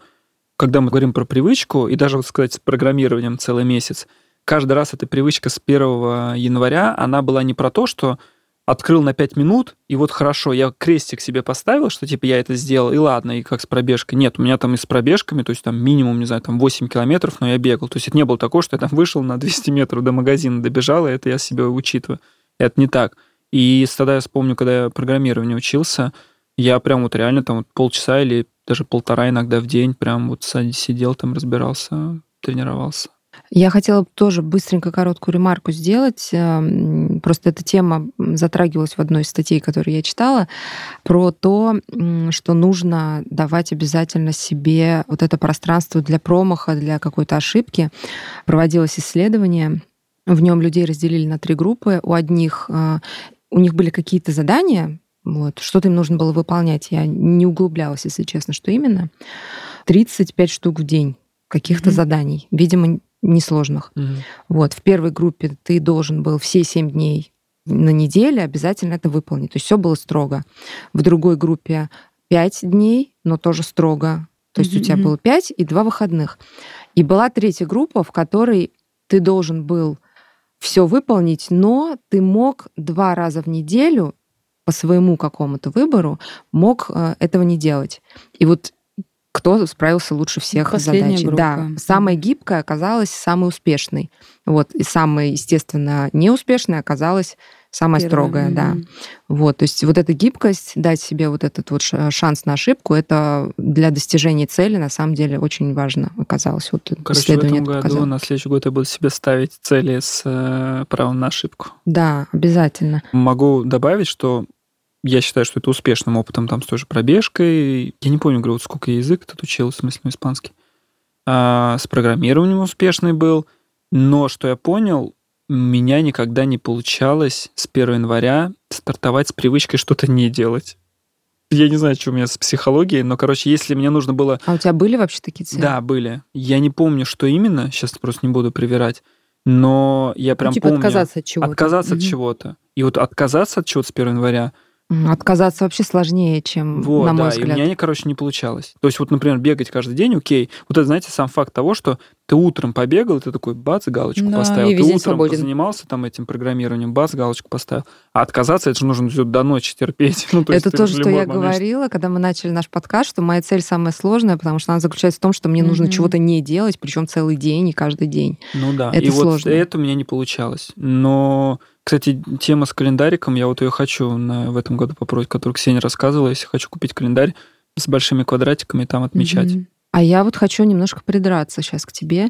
когда мы говорим про привычку, и даже, вот сказать, с программированием целый месяц, каждый раз эта привычка с 1 января, она была не про то, что открыл на 5 минут, и вот хорошо, я крестик себе поставил, что типа я это сделал, и ладно, и как с пробежкой. Нет, у меня там и с пробежками, то есть там минимум, не знаю, там 8 километров, но я бегал. То есть это не было такого, что я там вышел на 200 метров до магазина, добежал, и это я себе учитываю. Это не так. И тогда я вспомню, когда я программирование учился, я прям вот реально там вот полчаса или даже полтора иногда в день прям вот сидел там, разбирался, тренировался. Я хотела тоже быстренько короткую ремарку сделать. Эм, просто эта тема затрагивалась в одной из статей, которую я читала, про то, что нужно давать обязательно себе вот это пространство для промаха, для какой-то ошибки. Проводилось исследование, в нем людей разделили на три группы. У одних э, у них были какие-то задания, вот, что-то им нужно было выполнять. Я не углублялась, если честно, что именно. 35 штук в день каких-то mm-hmm. заданий. Видимо, несложных. Угу. Вот, в первой группе ты должен был все семь дней на неделе обязательно это выполнить. То есть все было строго. В другой группе пять дней, но тоже строго. То есть mm-hmm. у тебя было пять и два выходных. И была третья группа, в которой ты должен был все выполнить, но ты мог два раза в неделю по своему какому-то выбору мог э, этого не делать. И вот кто справился лучше всех Последняя задач. Группа. Да, самая гибкая оказалась самой успешной. Вот, и самая, естественно, неуспешная оказалась самая Первая. строгая, mm-hmm. да. Вот, то есть вот эта гибкость, дать себе вот этот вот шанс на ошибку, это для достижения цели на самом деле очень важно оказалось. Вот Короче, в этом году, на следующий год я буду себе ставить цели с э, правом на ошибку. Да, обязательно. Могу добавить, что я считаю, что это успешным опытом там с той же пробежкой. Я не помню, говорю, вот сколько я язык тут учил, в смысле, ну, испанский. А, с программированием успешный был. Но что я понял, у меня никогда не получалось с 1 января стартовать с привычкой что-то не делать. Я не знаю, что у меня с психологией, но, короче, если мне нужно было... А у тебя были вообще такие цели? Да, были. Я не помню, что именно, сейчас просто не буду проверять, но я прям ну, типа помню... отказаться от чего-то. Отказаться угу. от чего-то. И вот отказаться от чего-то с 1 января — Отказаться вообще сложнее, чем, вот, на мой да, взгляд. И у меня, короче, не получалось. То есть вот, например, бегать каждый день, окей. Вот это, знаете, сам факт того, что ты утром побегал, ты такой, бац, галочку да, поставил. ты утром свободен. позанимался там этим программированием, бац, галочку поставил. А отказаться, это же нужно до ночи терпеть. Ну, то это то, что я момент... говорила, когда мы начали наш подкаст, что моя цель самая сложная, потому что она заключается в том, что мне mm-hmm. нужно чего-то не делать, причем целый день и каждый день. Ну да, это и сложно. вот это у меня не получалось. Но кстати, тема с календариком, я вот ее хочу на, в этом году попробовать, которую Ксения рассказывала. Если хочу купить календарь с большими квадратиками, там отмечать. Угу. А я вот хочу немножко придраться сейчас к тебе.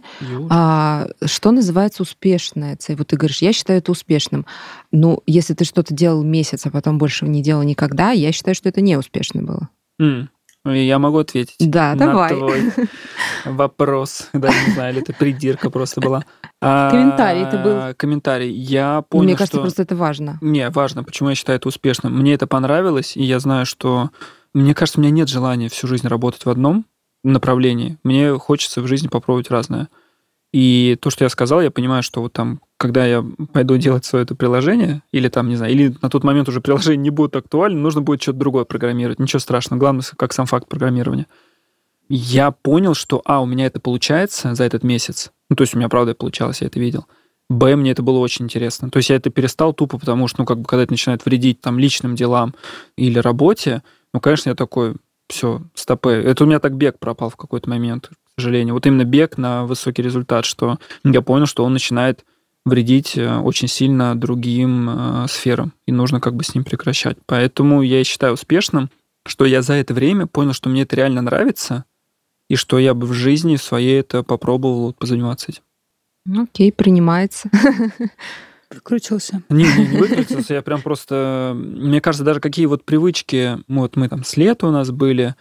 А, что называется успешная цель? Вот ты говоришь, я считаю это успешным. Ну, если ты что-то делал месяц, а потом больше не делал никогда, я считаю, что это неуспешно было. Mm. Я могу ответить. Да, на давай. твой вопрос. Даже не знаю, или это придирка просто была. А, комментарий это был. Комментарий. Я понял, Мне кажется, что... просто это важно. Не, важно. Почему я считаю это успешным? Мне это понравилось, и я знаю, что... Мне кажется, у меня нет желания всю жизнь работать в одном направлении. Мне хочется в жизни попробовать разное. И то, что я сказал, я понимаю, что вот там, когда я пойду делать свое это приложение, или там, не знаю, или на тот момент уже приложение не будет актуально, нужно будет что-то другое программировать. Ничего страшного. Главное, как сам факт программирования. Я понял, что, а, у меня это получается за этот месяц. Ну, то есть у меня, правда, получалось, я это видел. Б, мне это было очень интересно. То есть я это перестал тупо, потому что, ну, как бы, когда это начинает вредить там личным делам или работе, ну, конечно, я такой, все, стопы. Это у меня так бег пропал в какой-то момент сожалению. Вот именно бег на высокий результат, что я понял, что он начинает вредить э, очень сильно другим э, сферам, и нужно как бы с ним прекращать. Поэтому я считаю успешным, что я за это время понял, что мне это реально нравится, и что я бы в жизни своей это попробовал вот, позаниматься этим. Окей, принимается. Выкрутился. Не, не, не выкрутился, я прям просто... Мне кажется, даже какие вот привычки, вот мы там с лета у нас были,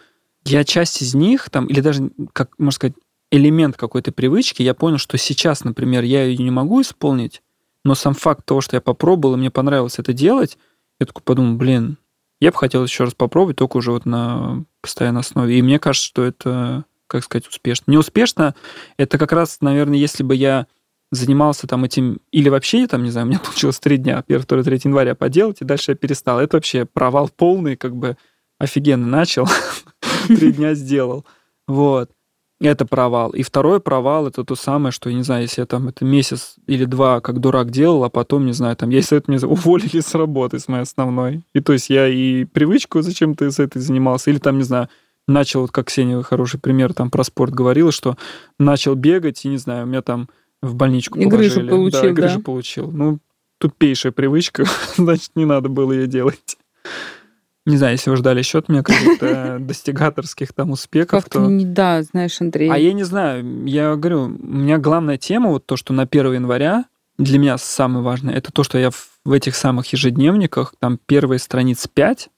я часть из них, там, или даже, как можно сказать, элемент какой-то привычки, я понял, что сейчас, например, я ее не могу исполнить, но сам факт того, что я попробовал, и мне понравилось это делать, я такой подумал, блин, я бы хотел еще раз попробовать, только уже вот на постоянной основе. И мне кажется, что это, как сказать, успешно. Неуспешно, это как раз, наверное, если бы я занимался там этим, или вообще, там, не знаю, у меня получилось три дня, 1, 2, 3 января поделать, и дальше я перестал. Это вообще провал полный, как бы офигенно начал, три дня сделал. Вот. Это провал. И второй провал это то самое, что, я не знаю, если я там это месяц или два как дурак делал, а потом, не знаю, там, если это меня уволили с работы, с моей основной. И то есть я и привычку зачем-то с этой занимался, или там, не знаю, начал, вот как Ксения хороший пример там про спорт говорила, что начал бегать, и, не знаю, у меня там в больничку и положили. грыжу получил, да. И грыжу да. получил. Ну, тупейшая привычка, значит, не надо было ее делать. Не знаю, если вы ждали от меня каких-то достигаторских там успехов, как то... Не, да, знаешь, Андрей. А я не знаю, я говорю, у меня главная тема, вот то, что на 1 января, для меня самое важное, это то, что я в этих самых ежедневниках, там первые страниц 5,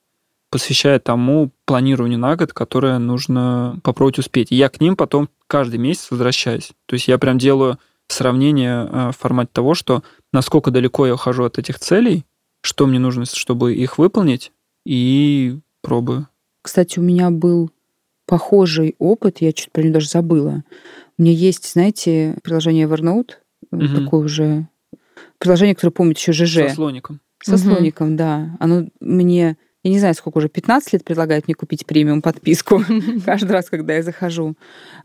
посвящаю тому планированию на год, которое нужно попробовать успеть. И я к ним потом каждый месяц возвращаюсь. То есть я прям делаю сравнение э, в формате того, что насколько далеко я ухожу от этих целей, что мне нужно, чтобы их выполнить, и пробую. Кстати, у меня был похожий опыт, я чуть про него даже забыла. У меня есть, знаете, приложение Evernote, угу. такое уже приложение, которое помнит еще ЖЖ. Со слоником. Со угу. слоником, да. Оно мне я не знаю, сколько уже, 15 лет предлагают мне купить премиум подписку каждый раз, когда я захожу.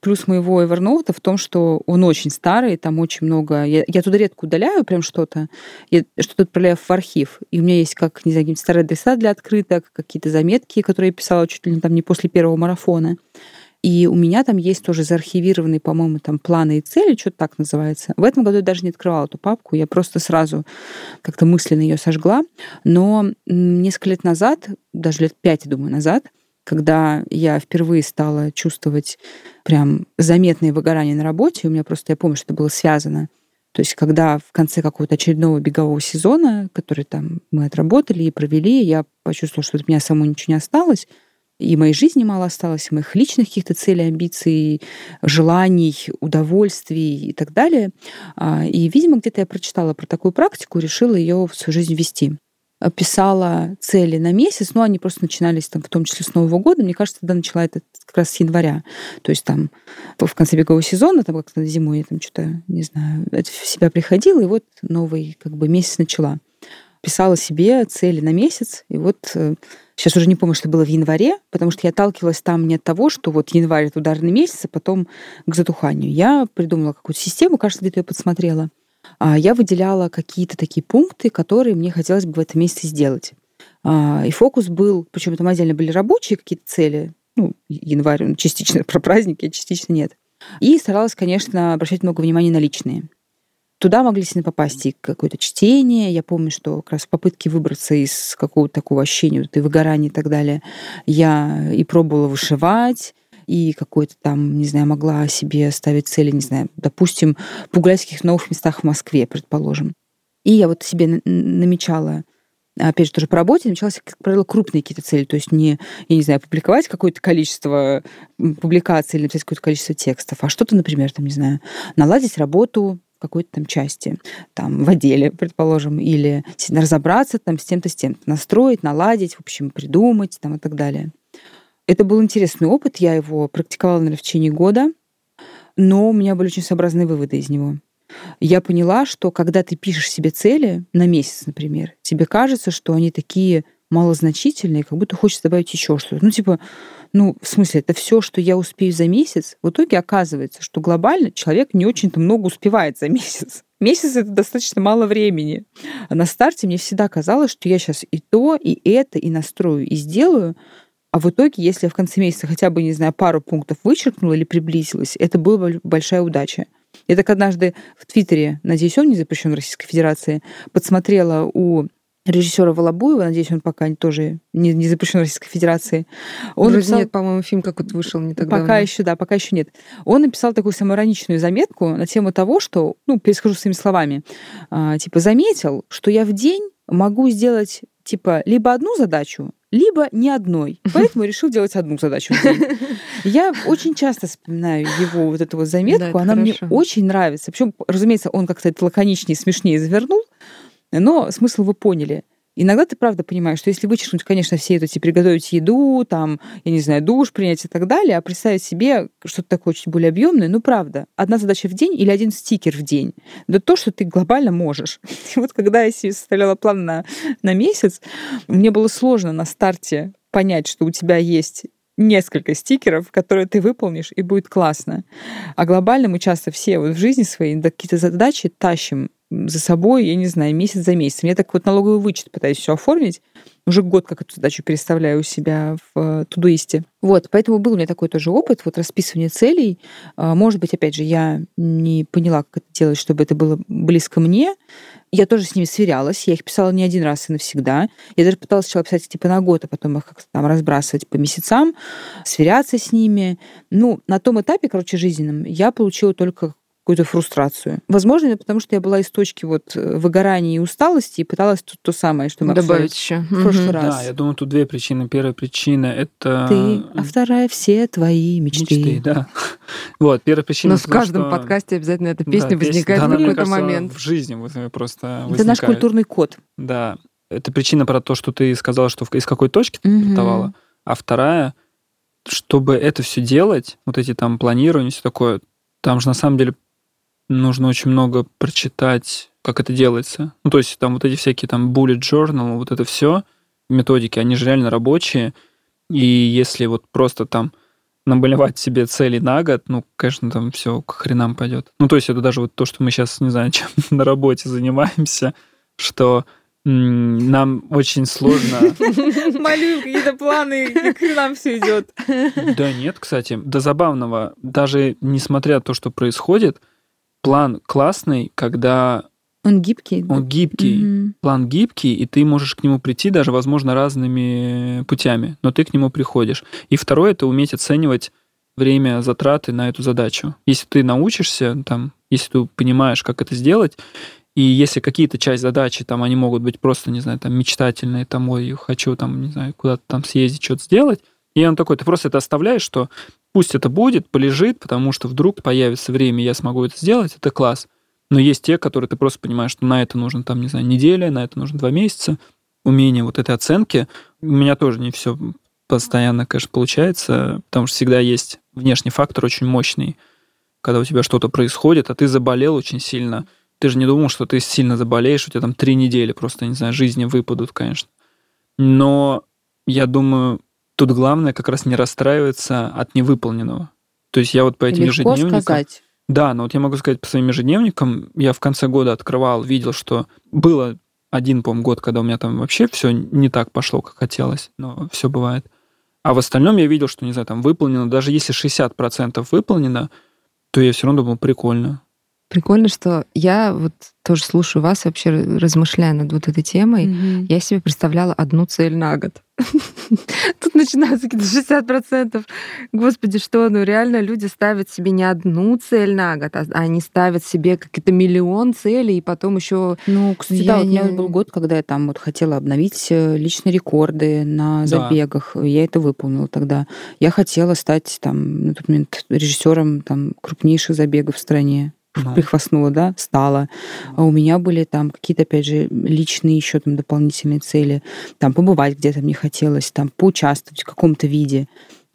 Плюс моего Evernote в том, что он очень старый, там очень много... Я, я туда редко удаляю прям что-то, я что-то отправляю в архив, и у меня есть как, не знаю, какие-то старые адреса для открыток, какие-то заметки, которые я писала чуть ли не там не после первого марафона. И у меня там есть тоже заархивированные, по-моему, там планы и цели, что-то так называется. В этом году я даже не открывала эту папку, я просто сразу как-то мысленно ее сожгла. Но несколько лет назад, даже лет пять, думаю, назад, когда я впервые стала чувствовать прям заметные выгорания на работе, у меня просто, я помню, что это было связано то есть, когда в конце какого-то очередного бегового сезона, который там мы отработали и провели, я почувствовала, что от меня самой ничего не осталось, и моей жизни мало осталось, и моих личных каких-то целей, амбиций, желаний, удовольствий и так далее. А, и, видимо, где-то я прочитала про такую практику, решила ее в свою жизнь ввести писала цели на месяц, но они просто начинались там в том числе с Нового года. Мне кажется, тогда начала это как раз с января. То есть там в конце бегового сезона, там как-то зимой я там что-то, не знаю, в себя приходила, и вот новый как бы месяц начала. Писала себе цели на месяц, и вот э, Сейчас уже не помню, что было в январе, потому что я отталкивалась там не от того, что вот январь — это ударный месяц, а потом к затуханию. Я придумала какую-то систему, кажется, где-то ее подсмотрела. А я выделяла какие-то такие пункты, которые мне хотелось бы в этом месяце сделать. А, и фокус был, причем там отдельно были рабочие какие-то цели, ну, январь, частично про праздники, частично нет. И старалась, конечно, обращать много внимания на личные. Туда могли сильно попасть и какое-то чтение. Я помню, что как раз в попытке выбраться из какого-то такого ощущения, вот, и выгорания и так далее, я и пробовала вышивать, и какой-то там, не знаю, могла себе ставить цели, не знаю, допустим, погулять в каких-то новых местах в Москве, предположим. И я вот себе намечала опять же, тоже по работе, намечалась, как правило, крупные какие-то цели. То есть не, я не знаю, публиковать какое-то количество публикаций или написать какое-то количество текстов, а что-то, например, там, не знаю, наладить работу какой-то там части, там, в отделе, предположим, или разобраться там с тем-то, с тем-то, настроить, наладить, в общем, придумать там и так далее. Это был интересный опыт, я его практиковала, наверное, в течение года, но у меня были очень сообразные выводы из него. Я поняла, что когда ты пишешь себе цели на месяц, например, тебе кажется, что они такие малозначительные, как будто хочется добавить еще что-то. Ну, типа, ну, в смысле, это все, что я успею за месяц. В итоге оказывается, что глобально человек не очень-то много успевает за месяц. Месяц — это достаточно мало времени. А на старте мне всегда казалось, что я сейчас и то, и это, и настрою, и сделаю, а в итоге, если я в конце месяца хотя бы, не знаю, пару пунктов вычеркнула или приблизилась, это была большая удача. Я так однажды в Твиттере, надеюсь, он не запрещен в Российской Федерации, подсмотрела у режиссера Волобуева, надеюсь, он пока тоже не, не запрещен в Российской Федерации. Он Вроде написал... нет, по-моему, фильм какой-то вышел не так Пока давно. еще, да, пока еще нет. Он написал такую самоироничную заметку на тему того, что, ну, перескажу своими словами, а, типа, заметил, что я в день могу сделать, типа, либо одну задачу, либо ни одной. Поэтому решил делать одну задачу. Я очень часто вспоминаю его вот эту вот заметку. Да, Она хорошо. мне очень нравится. Причем, разумеется, он как-то это лаконичнее, смешнее завернул, но смысл вы поняли. Иногда ты правда понимаешь, что если вычеркнуть, конечно, все эти, приготовить еду, там, я не знаю, душ принять и так далее, а представить себе что-то такое очень более объемное, ну, правда, одна задача в день или один стикер в день. Да то, что ты глобально можешь. И вот когда я себе составляла план на, на месяц, мне было сложно на старте понять, что у тебя есть несколько стикеров, которые ты выполнишь, и будет классно. А глобально мы часто все вот в жизни своей какие-то задачи тащим за собой, я не знаю, месяц за месяцем. Я так вот налоговый вычет пытаюсь все оформить. Уже год как эту задачу переставляю у себя в э, Тудуисте. Вот, поэтому был у меня такой тоже опыт, вот расписывание целей. А, может быть, опять же, я не поняла, как это делать, чтобы это было близко мне. Я тоже с ними сверялась, я их писала не один раз и навсегда. Я даже пыталась сначала писать типа на год, а потом их как-то там разбрасывать по месяцам, сверяться с ними. Ну, на том этапе, короче, жизненном, я получила только какую-то фрустрацию. Возможно, это потому что я была из точки вот э, выгорания и усталости и пыталась тут то самое, что мы добавить еще в прошлый раз. Да, я думаю, тут две причины. Первая причина это ты, а вторая все твои мечты. Мечты, да. Вот первая причина. Но в каждом что... подкасте обязательно эта песня да, возникает песня, в какой-то кажется, момент. В жизни вот просто. Это возникает. наш культурный код. Да, это причина про то, что ты сказала, что из какой точки ты стартовала, а вторая, чтобы это все делать, вот эти там планирования, все такое, там же на самом деле нужно очень много прочитать, как это делается. Ну, то есть там вот эти всякие там bullet journal, вот это все методики, они же реально рабочие. И если вот просто там намалевать себе цели на год, ну, конечно, там все к хренам пойдет. Ну, то есть это даже вот то, что мы сейчас, не знаю, чем на работе занимаемся, что нам очень сложно... Молю, какие-то планы, как нам все идет. Да нет, кстати, до забавного, даже несмотря на то, что происходит, план классный, когда он гибкий. Он гибкий. Mm-hmm. План гибкий, и ты можешь к нему прийти даже, возможно, разными путями, но ты к нему приходишь. И второе это уметь оценивать время затраты на эту задачу. Если ты научишься, там, если ты понимаешь, как это сделать, и если какие-то часть задачи, там, они могут быть просто, не знаю, там, мечтательные, там, ой, хочу, там, не знаю, куда-то там съездить, что-то сделать, и он такой, ты просто это оставляешь, что Пусть это будет, полежит, потому что вдруг появится время, я смогу это сделать, это класс. Но есть те, которые ты просто понимаешь, что на это нужно, там, не знаю, неделя, на это нужно два месяца. Умение вот этой оценки. У меня тоже не все постоянно, конечно, получается, потому что всегда есть внешний фактор очень мощный. Когда у тебя что-то происходит, а ты заболел очень сильно, ты же не думал, что ты сильно заболеешь, у тебя там три недели просто, не знаю, жизни выпадут, конечно. Но я думаю, Тут главное как раз не расстраиваться от невыполненного. То есть я вот по этим Легко ежедневникам... сказать. Да, но вот я могу сказать по своим ежедневникам, я в конце года открывал, видел, что было один, по год, когда у меня там вообще все не так пошло, как хотелось, но все бывает. А в остальном я видел, что, не знаю, там выполнено, даже если 60% выполнено, то я все равно думал, прикольно. Прикольно, что я вот тоже слушаю вас вообще размышляя над вот этой темой. Mm-hmm. Я себе представляла одну цель на год. Тут начинаются какие-то 60%. Господи, что, ну реально люди ставят себе не одну цель на год, а они ставят себе какие-то миллион целей, и потом еще. Ну, кстати, я да, не... у меня был год, когда я там вот хотела обновить э, личные рекорды на забегах. Да. Я это выполнила тогда. Я хотела стать там на тот момент режиссером там крупнейших забегов в стране ну. прихвастнула, да, стала. А у меня были там какие-то, опять же, личные еще там дополнительные цели. Там побывать где-то мне хотелось, там поучаствовать в каком-то виде.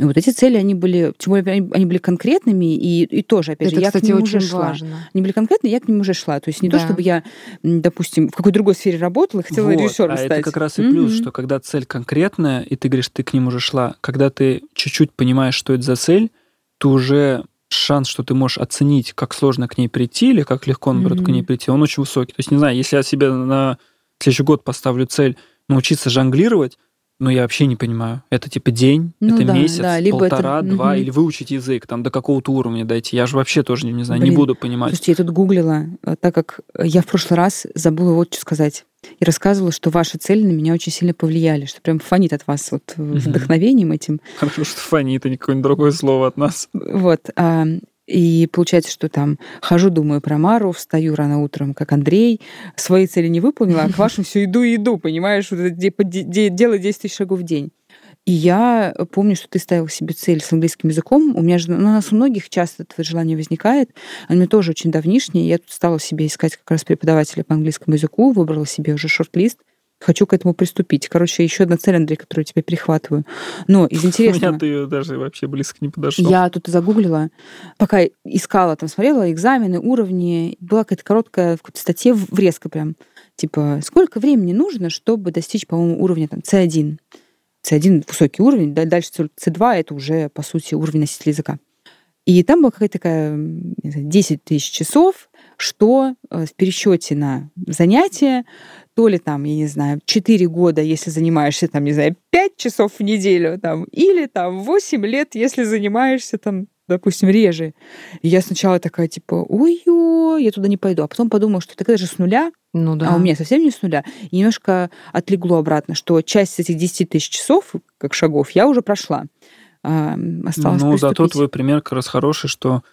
Вот эти цели, они были, тем более, они, были конкретными, и, и тоже, опять Это, же, я кстати, к ним очень уже шла. важно. Они были конкретные, я к ним уже шла. То есть не да. то, чтобы я, допустим, в какой другой сфере работала и хотела вот, режиссером а стать. это как раз и плюс, mm-hmm. что когда цель конкретная, и ты говоришь, ты к ним уже шла, когда ты чуть-чуть понимаешь, что это за цель, ты уже шанс, что ты можешь оценить, как сложно к ней прийти или как легко, наоборот, mm-hmm. к ней прийти, он очень высокий. То есть, не знаю, если я себе на следующий год поставлю цель научиться жонглировать, ну, я вообще не понимаю. Это типа день, ну, это да, месяц, да, либо полтора, это... два, угу. или выучить язык, там, до какого-то уровня дойти. Я же вообще тоже, не знаю, Блин, не буду понимать. Слушайте, я тут гуглила, э, так как я в прошлый раз забыла вот что сказать. И рассказывала, что ваши цели на меня очень сильно повлияли, что прям фонит от вас вот угу. вдохновением этим. Хорошо, что фонит, а не какое-нибудь другое слово от нас. Вот. А, и получается, что там хожу, думаю про Мару, встаю рано утром, как Андрей, свои цели не выполнила, а к вашим все иду и иду, понимаешь, вот это дело 10 тысяч шагов в день. И я помню, что ты ставил себе цель с английским языком. У меня же, ну, у нас у многих часто это желание возникает. Оно мне тоже очень давнишнее. Я тут стала себе искать как раз преподавателя по английскому языку, выбрала себе уже шорт-лист хочу к этому приступить. Короче, еще одна цель, Андрей, которую я тебе перехватываю. Но из интересного... У меня ты даже вообще близко не подошел. Я тут загуглила, пока искала, там смотрела экзамены, уровни. Была какая-то короткая в какой-то статье врезка прям. Типа, сколько времени нужно, чтобы достичь, по-моему, уровня там C1? C1 высокий уровень, дальше C2 это уже, по сути, уровень носителя языка. И там была какая-то такая 10 тысяч часов, что э, в пересчете на занятия, то ли там, я не знаю, 4 года, если занимаешься там, не знаю, 5 часов в неделю, там, или там 8 лет, если занимаешься там допустим, реже. И я сначала такая, типа, ой-ой, я туда не пойду. А потом подумала, что это же с нуля, ну, да. а у меня совсем не с нуля. И немножко отлегло обратно, что часть этих 10 тысяч часов, как шагов, я уже прошла. А, осталось Ну, зато твой пример как раз хороший, что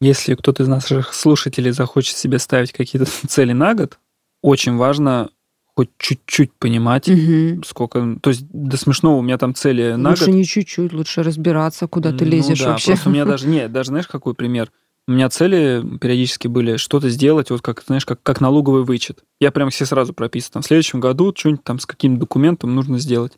если кто-то из наших слушателей захочет себе ставить какие-то цели на год, очень важно хоть чуть-чуть понимать, угу. сколько... То есть до смешного у меня там цели на лучше год. не чуть-чуть, лучше разбираться, куда ты лезешь ну, да, вообще. Просто у меня даже... Нет, даже знаешь, какой пример? У меня цели периодически были что-то сделать, вот как, знаешь, как, как налоговый вычет. Я прям все сразу прописываю. Там, в следующем году что-нибудь там с каким-то документом нужно сделать.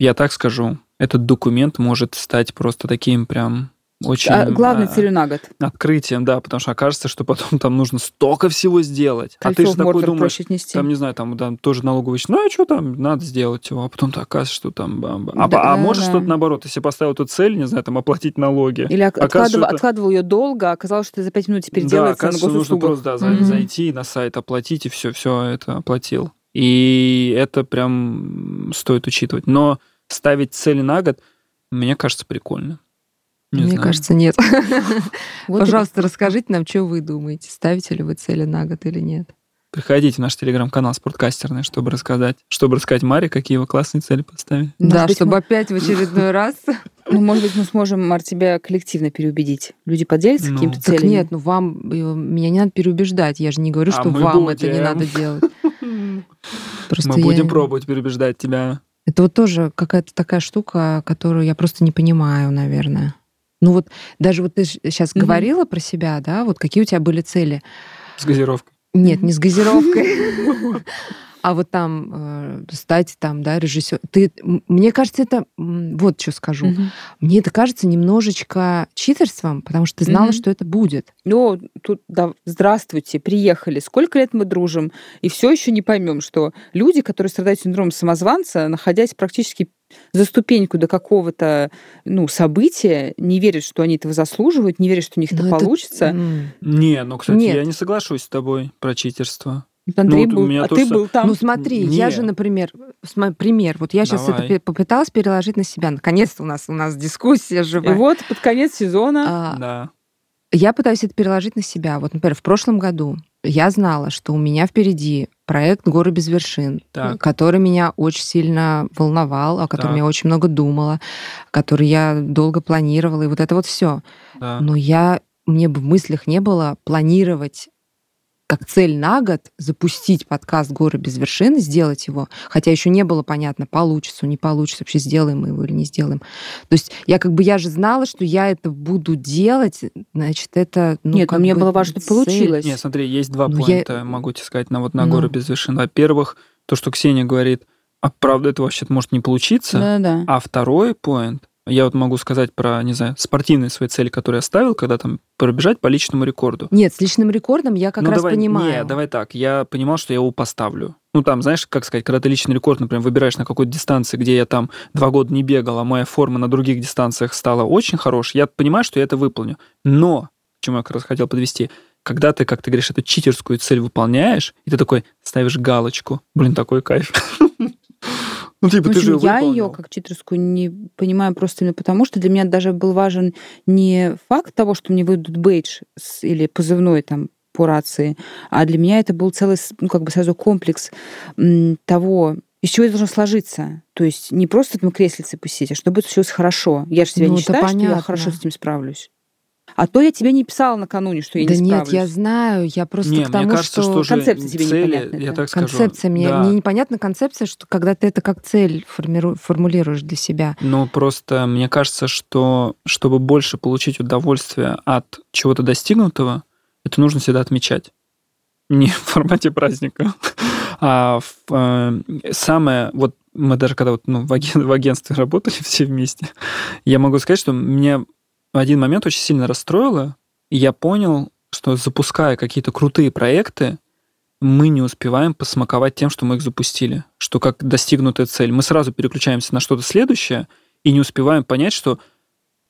Я так скажу, этот документ может стать просто таким прям очень... А, главной а, целью на год. Открытием, да, потому что окажется, что потом там нужно столько всего сделать. Кольцо а ты же такой думаешь, там, не знаю, там, там тоже налоговый ну а что там, надо сделать его, а потом то оказывается, что там... Бам, бам. А, да, а можешь да. что-то наоборот, если поставил эту цель, не знаю, там, оплатить налоги. Или откладывал, это... откладывал ее долго, а оказалось, что ты за пять минут теперь да, делается на нужно просто да, mm-hmm. зайти на сайт, оплатить, и все, все это оплатил. И это прям стоит учитывать. Но ставить цели на год, мне кажется, прикольно. Не Мне знаю. кажется, нет. Вот Пожалуйста, это... расскажите нам, что вы думаете, ставите ли вы цели на год или нет. Приходите в наш телеграм-канал «Спорткастерный», чтобы рассказать, чтобы рассказать Маре, какие вы классные цели поставили. Да, чтобы мы... опять в очередной раз... Ну, может быть, мы сможем, Мар, тебя коллективно переубедить. Люди поделятся ну, какими-то целями? нет, ну вам... Э, меня не надо переубеждать. Я же не говорю, а что вам это не надо делать. мы будем пробовать переубеждать тебя. Это вот тоже какая-то такая штука, которую я просто не понимаю, наверное. Ну вот даже вот ты сейчас mm-hmm. говорила про себя, да, вот какие у тебя были цели? С газировкой. Нет, не с газировкой. а вот там э, стать там, да, режиссер. Ты, мне кажется, это вот что скажу. Угу. Мне это кажется немножечко читерством, потому что ты знала, угу. что это будет. Ну, тут да, здравствуйте, приехали. Сколько лет мы дружим, и все еще не поймем, что люди, которые страдают синдромом самозванца, находясь практически за ступеньку до какого-то ну, события, не верят, что они этого заслуживают, не верят, что у них Но это, это получится. Не, ну, кстати, Нет. я не соглашусь с тобой про читерство. Андрей ну, был, а ты был там. Ну смотри, Нет. я же, например, пример, вот я сейчас Давай. это попыталась переложить на себя. Наконец-то у нас у нас дискуссия живая. И вот под конец сезона. А, да. Я пытаюсь это переложить на себя. Вот, например, в прошлом году я знала, что у меня впереди проект «Горы без вершин», так. который меня очень сильно волновал, о котором так. я очень много думала, который я долго планировала, и вот это вот все. Да. Но я мне бы в мыслях не было планировать как цель на год запустить подкаст «Горы без вершин», сделать его, хотя еще не было понятно, получится, не получится, вообще сделаем мы его или не сделаем. То есть я как бы, я же знала, что я это буду делать, значит, это... Ну, Нет, мне было важно, что получилось. Нет, смотри, есть два но поинта, я... могу тебе сказать, на вот на «Горы без вершин». Во-первых, то, что Ксения говорит, а правда это вообще может не получиться, да, да. а второй поинт, я вот могу сказать про, не знаю, спортивные свои цели, которые я ставил, когда там пробежать по личному рекорду. Нет, с личным рекордом я как ну, раз давай, понимаю. Нет, давай так. Я понимал, что я его поставлю. Ну, там, знаешь, как сказать, когда ты личный рекорд, например, выбираешь на какой-то дистанции, где я там два года не бегал, а моя форма на других дистанциях стала очень хорошей, я понимаю, что я это выполню. Но, к чему я как раз хотел подвести, когда ты, как ты говоришь, эту читерскую цель выполняешь, и ты такой ставишь галочку. Блин, такой кайф. Ну, типа, ты же я ее как читерскую не понимаю просто именно потому, что для меня даже был важен не факт того, что мне выйдут бейдж или позывной там по рации, а для меня это был целый, ну, как бы сразу комплекс того, из чего это должно сложиться. То есть не просто там креслице посидеть, а чтобы это случилось хорошо. Я же себя ну, не считаю, понятно. что я хорошо с этим справлюсь. А то я тебе не писала накануне, что я да не справлюсь. Да нет, я знаю, я просто не, к тому, мне кажется, что... что концепция тебе цели, непонятна. Я так скажу. Концепция мне, да. мне непонятна концепция, что когда ты это как цель формиру, формулируешь для себя. Ну, просто мне кажется, что чтобы больше получить удовольствие от чего-то достигнутого, это нужно всегда отмечать. Не в формате праздника, а в, э, самое... Вот мы даже когда вот, ну, в, аген, в агентстве работали все вместе, я могу сказать, что мне один момент очень сильно расстроило, и я понял, что запуская какие-то крутые проекты, мы не успеваем посмаковать тем, что мы их запустили, что как достигнутая цель. Мы сразу переключаемся на что-то следующее и не успеваем понять, что,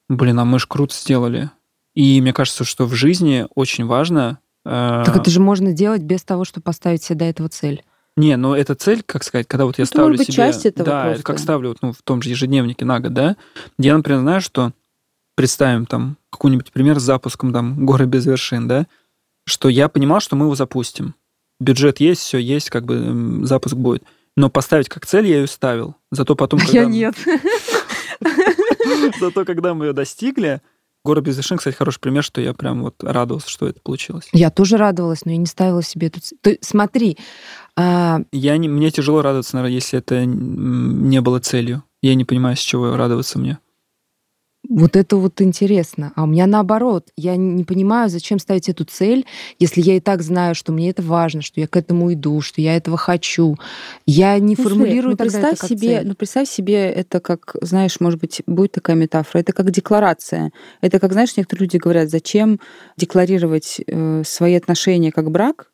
блин, а мы же круто сделали. И мне кажется, что в жизни очень важно... Э... Так это же можно делать без того, чтобы поставить себе до этого цель. Не, но эта цель, как сказать, когда вот я ну, ставлю может быть, себе... часть этого да, просто. как ставлю ну, в том же ежедневнике на год, да, я, например, знаю, что представим там какой-нибудь пример с запуском там горы без вершин, да, что я понимал, что мы его запустим. Бюджет есть, все есть, как бы запуск будет. Но поставить как цель я ее ставил. Зато потом... Когда... Я нет. Зато когда мы ее достигли, Гора без вершин, кстати, хороший пример, что я прям вот радовался, что это получилось. Я тоже радовалась, но я не ставила себе эту... Ты, смотри. А... Я не, мне тяжело радоваться, наверное, если это не было целью. Я не понимаю, с чего радоваться мне. Вот это вот интересно. А у меня наоборот. Я не понимаю, зачем ставить эту цель, если я и так знаю, что мне это важно, что я к этому иду, что я этого хочу. Я не ну, формулирую ну, представь это себе, цель. Ну, представь себе это как, знаешь, может быть, будет такая метафора. Это как декларация. Это как, знаешь, некоторые люди говорят, зачем декларировать э, свои отношения как брак,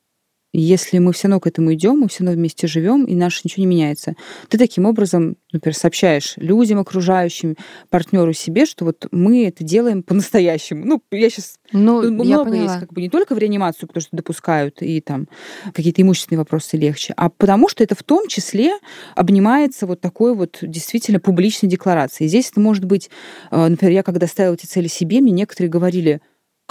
если мы все равно к этому идем, мы все равно вместе живем, и наше ничего не меняется. Ты таким образом, например, сообщаешь людям, окружающим, партнеру себе, что вот мы это делаем по-настоящему. Ну, я сейчас... Ну, много я поняла. есть, как бы не только в реанимацию, потому что допускают, и там какие-то имущественные вопросы легче, а потому что это в том числе обнимается вот такой вот действительно публичной декларацией. Здесь это может быть, э, например, я когда ставила эти цели себе, мне некоторые говорили,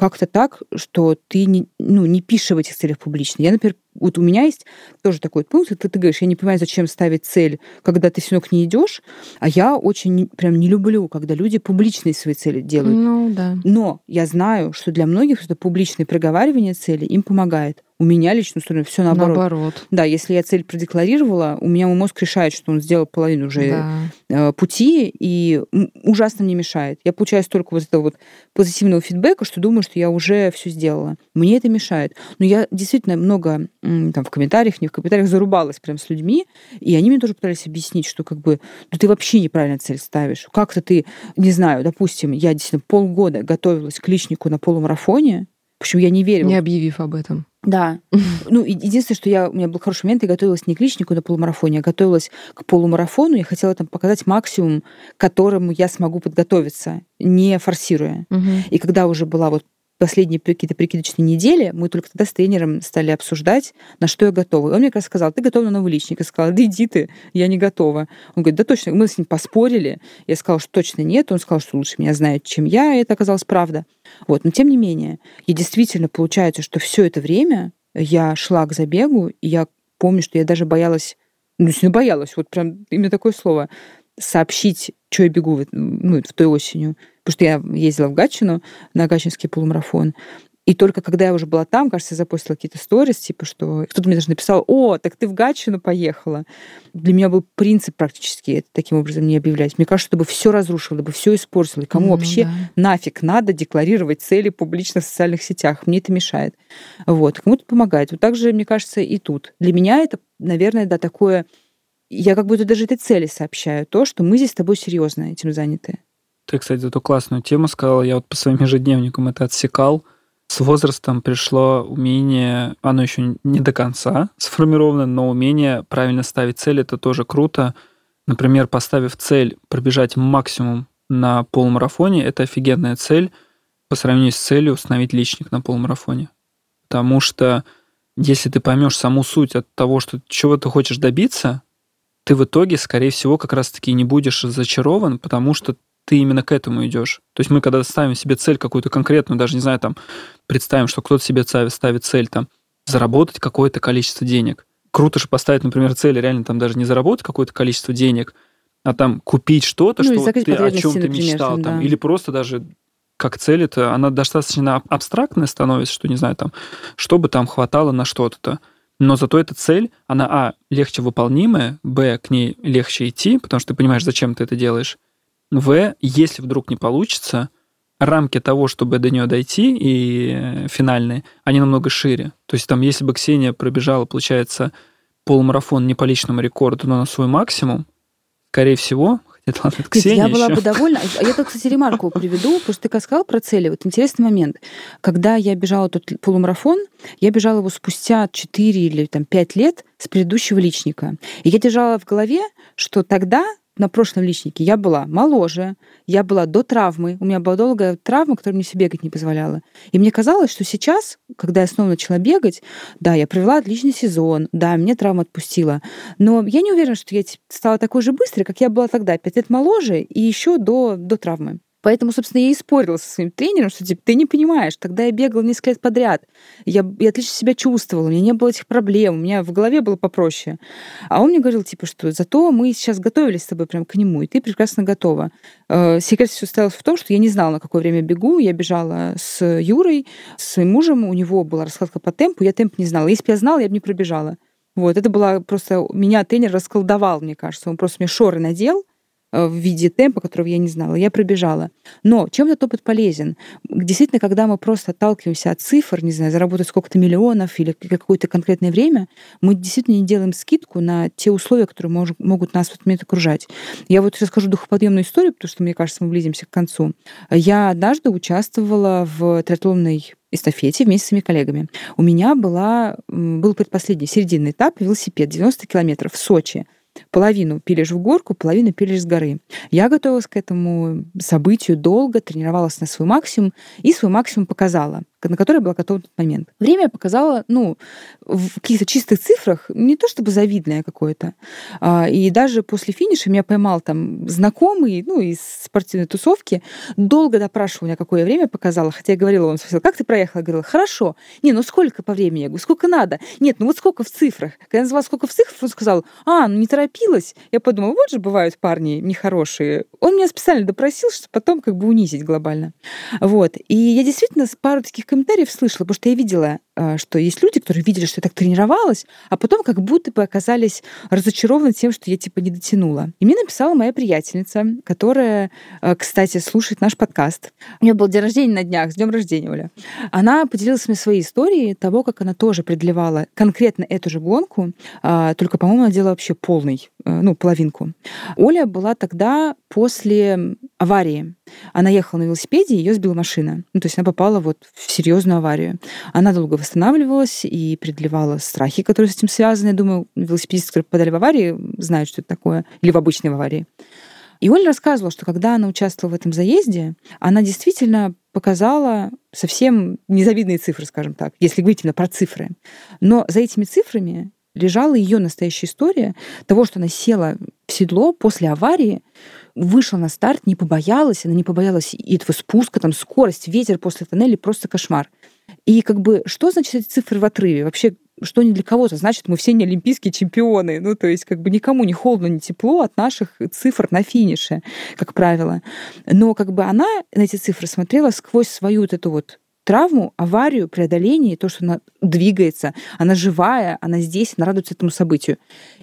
как-то так, что ты не, ну, не пишешь в этих целях публично. Я, например, вот у меня есть тоже такой пункт, ты, ты говоришь, я не понимаю, зачем ставить цель, когда ты все к ней идешь, а я очень прям не люблю, когда люди публичные свои цели делают. Ну, да. Но я знаю, что для многих это публичное проговаривание цели им помогает. У меня лично все наоборот. Наоборот. Да, если я цель продекларировала, у меня мой мозг решает, что он сделал половину уже да. Э, пути и ужасно мне мешает. Я получаю столько вот этого вот позитивного фидбэка, что думаю, что я уже все сделала. Мне это мешает. Но я действительно много там в комментариях, не в комментариях зарубалась прям с людьми, и они мне тоже пытались объяснить, что как бы ну, ты вообще неправильно цель ставишь. Как-то ты, не знаю, допустим, я действительно полгода готовилась к личнику на полумарафоне, Почему я не верила. Не объявив об этом. Да. Ну, единственное, что я, у меня был хороший момент, я готовилась не к личнику на полумарафоне, я готовилась к полумарафону, я хотела там показать максимум, к которому я смогу подготовиться, не форсируя. Угу. И когда уже была вот последние какие-то прикидочные недели, мы только тогда с тренером стали обсуждать, на что я готова. И он мне как раз сказал, ты готова на новый личник. Я сказала, да иди ты, я не готова. Он говорит, да точно. Мы с ним поспорили. Я сказала, что точно нет. Он сказал, что лучше меня знает, чем я. И это оказалось правда. Вот. Но тем не менее, и действительно получается, что все это время я шла к забегу, и я помню, что я даже боялась, ну, боялась, вот прям именно такое слово, сообщить, что я бегу ну, в той осенью. Потому что я ездила в Гатчину на Гатчинский полумарафон. И только когда я уже была там, кажется, я запостила какие-то сторис, типа, что кто-то мне даже написал, о, так ты в Гатчину поехала. Для меня был принцип практически это таким образом не объявлять. Мне кажется, чтобы все разрушило, чтобы все испортило. И кому mm, вообще да. нафиг надо декларировать цели публично в социальных сетях? Мне это мешает. Вот. Кому-то помогает. Вот так же, мне кажется, и тут. Для меня это, наверное, да, такое... Я как будто даже этой цели сообщаю. То, что мы здесь с тобой серьезно этим заняты. Ты, кстати, эту классную тему сказала. Я вот по своим ежедневникам это отсекал. С возрастом пришло умение, оно еще не до конца сформировано, но умение правильно ставить цель, это тоже круто. Например, поставив цель пробежать максимум на полумарафоне, это офигенная цель по сравнению с целью установить личник на полумарафоне. Потому что если ты поймешь саму суть от того, что чего ты хочешь добиться, ты в итоге, скорее всего, как раз-таки не будешь зачарован, потому что ты именно к этому идешь. То есть мы, когда ставим себе цель какую-то конкретную, даже, не знаю, там, представим, что кто-то себе ставит цель, там, заработать какое-то количество денег. Круто же поставить, например, цель реально там даже не заработать какое-то количество денег, а там купить что-то, ну, что ты о чем ты мечтал, там, да. или просто даже как цель это, она достаточно абстрактная становится, что, не знаю, там, чтобы там хватало на что-то. Но зато эта цель, она, а, легче выполнимая, б, к ней легче идти, потому что ты понимаешь, зачем ты это делаешь, в, если вдруг не получится, рамки того, чтобы до нее дойти, и э, финальные, они намного шире. То есть там, если бы Ксения пробежала, получается, полумарафон не по личному рекорду, но на свой максимум, скорее всего, Хотя, ладно, Ксения Я была еще. бы довольна. А я тут, кстати, ремарку приведу, потому что ты сказал про цели. Вот интересный момент. Когда я бежала тот полумарафон, я бежала его спустя 4 или там, 5 лет с предыдущего личника. И я держала в голове, что тогда на прошлом личнике я была моложе, я была до травмы, у меня была долгая травма, которая мне все бегать не позволяла. И мне казалось, что сейчас, когда я снова начала бегать, да, я провела отличный сезон, да, мне травма отпустила, но я не уверена, что я стала такой же быстрой, как я была тогда, пять лет моложе и еще до, до травмы. Поэтому, собственно, я и спорила со своим тренером, что типа, ты не понимаешь, тогда я бегала несколько лет подряд, я, я отлично себя чувствовала, у меня не было этих проблем, у меня в голове было попроще. А он мне говорил, типа, что зато мы сейчас готовились с тобой прям к нему, и ты прекрасно готова. Э, секрет все состоял в том, что я не знала, на какое время бегу, я бежала с Юрой, с своим мужем, у него была раскладка по темпу, я темп не знала. Если бы я знала, я бы не пробежала. Вот, это была просто... Меня тренер расколдовал, мне кажется. Он просто мне шоры надел, в виде темпа, которого я не знала. Я пробежала. Но чем этот опыт полезен? Действительно, когда мы просто отталкиваемся от цифр, не знаю, заработать сколько-то миллионов или какое-то конкретное время, мы действительно не делаем скидку на те условия, которые мож, могут нас в этот момент окружать. Я вот расскажу духоподъемную историю, потому что, мне кажется, мы близимся к концу. Я однажды участвовала в триатлонной эстафете вместе с своими коллегами. У меня была, был предпоследний, серединный этап, велосипед, 90 километров в Сочи половину пилишь в горку, половину пилишь с горы. Я готовилась к этому событию долго, тренировалась на свой максимум и свой максимум показала на который была готова в тот момент. Время показало, ну, в каких-то чистых цифрах, не то чтобы завидное какое-то. А, и даже после финиша меня поймал там знакомый, ну, из спортивной тусовки, долго допрашивал меня, какое время показало, хотя я говорила, он спросил, как ты проехала? Я говорила, хорошо. Не, ну сколько по времени? Я говорю, сколько надо? Нет, ну вот сколько в цифрах? Когда я назвала, сколько в цифрах, он сказал, а, ну не торопилась. Я подумала, вот же бывают парни нехорошие. Он меня специально допросил, чтобы потом как бы унизить глобально. Вот. И я действительно пару таких комментариев слышала, потому что я видела, что есть люди, которые видели, что я так тренировалась, а потом как будто бы оказались разочарованы тем, что я типа не дотянула. И мне написала моя приятельница, которая, а, кстати, слушает наш подкаст. У нее был день рождения на днях, с днем рождения, Оля. Она поделилась мне своей историей того, как она тоже преодолевала конкретно эту же гонку, а, только, по-моему, она делала вообще полный, ну, половинку. Оля была тогда после аварии. Она ехала на велосипеде, ее сбила машина. Ну, то есть она попала вот в серьезную аварию. Она долго восстанавливалась и преодолевала страхи, которые с этим связаны. Я думаю, велосипедисты, которые попадали в аварии, знают, что это такое. Или в обычной аварии. И Оля рассказывала, что когда она участвовала в этом заезде, она действительно показала совсем незавидные цифры, скажем так, если говорить именно про цифры. Но за этими цифрами лежала ее настоящая история того, что она села в седло после аварии, вышла на старт, не побоялась, она не побоялась и этого спуска, там скорость, ветер после тоннеля, просто кошмар. И как бы что значит эти цифры в отрыве? Вообще, что не для кого-то значит, мы все не олимпийские чемпионы. Ну, то есть, как бы никому не холодно, не тепло от наших цифр на финише, как правило. Но как бы она на эти цифры смотрела сквозь свою вот эту вот травму, аварию, преодоление, то, что она двигается, она живая, она здесь, она радуется этому событию.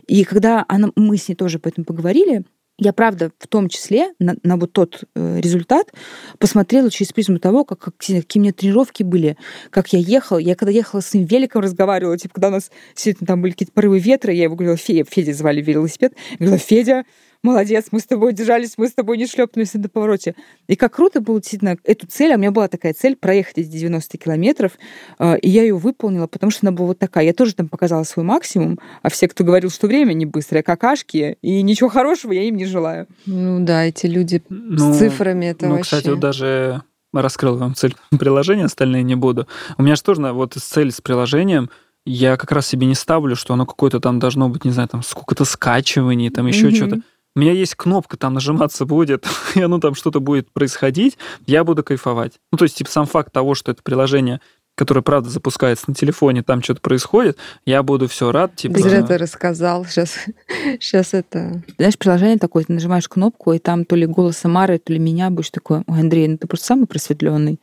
И когда она, мы с ней тоже об этом поговорили, я, правда, в том числе на, на вот тот э, результат посмотрела через призму того, как, как, какие у меня тренировки были, как я ехала. Я когда ехала с ним великом разговаривала, типа, когда у нас действительно там были какие-то порывы ветра, я его говорила, Федя, Федя звали велосипед, я говорила, Федя, молодец, мы с тобой держались, мы с тобой не шлепнулись на повороте. И как круто было действительно эту цель, а у меня была такая цель проехать эти 90 километров, а, и я ее выполнила, потому что она была вот такая. Я тоже там показала свой максимум, а все, кто говорил, что время не быстрое, какашки, и ничего хорошего я им не желаю. Ну да, эти люди ну, с цифрами это ну, вообще... кстати, вот даже раскрыл вам цель приложения, остальные не буду. У меня же тоже вот цель с приложением — я как раз себе не ставлю, что оно какое-то там должно быть, не знаю, там сколько-то скачиваний, там еще mm-hmm. что-то у меня есть кнопка, там нажиматься будет, и оно там что-то будет происходить, я буду кайфовать. Ну, то есть, типа, сам факт того, что это приложение которое, правда, запускается на телефоне, там что-то происходит, я буду все рад. Типа... Ты зря ты рассказал. Сейчас, сейчас это... Знаешь, приложение такое, ты нажимаешь кнопку, и там то ли голос Самары, то ли меня будешь такой, ой, Андрей, ну ты просто самый просветленный.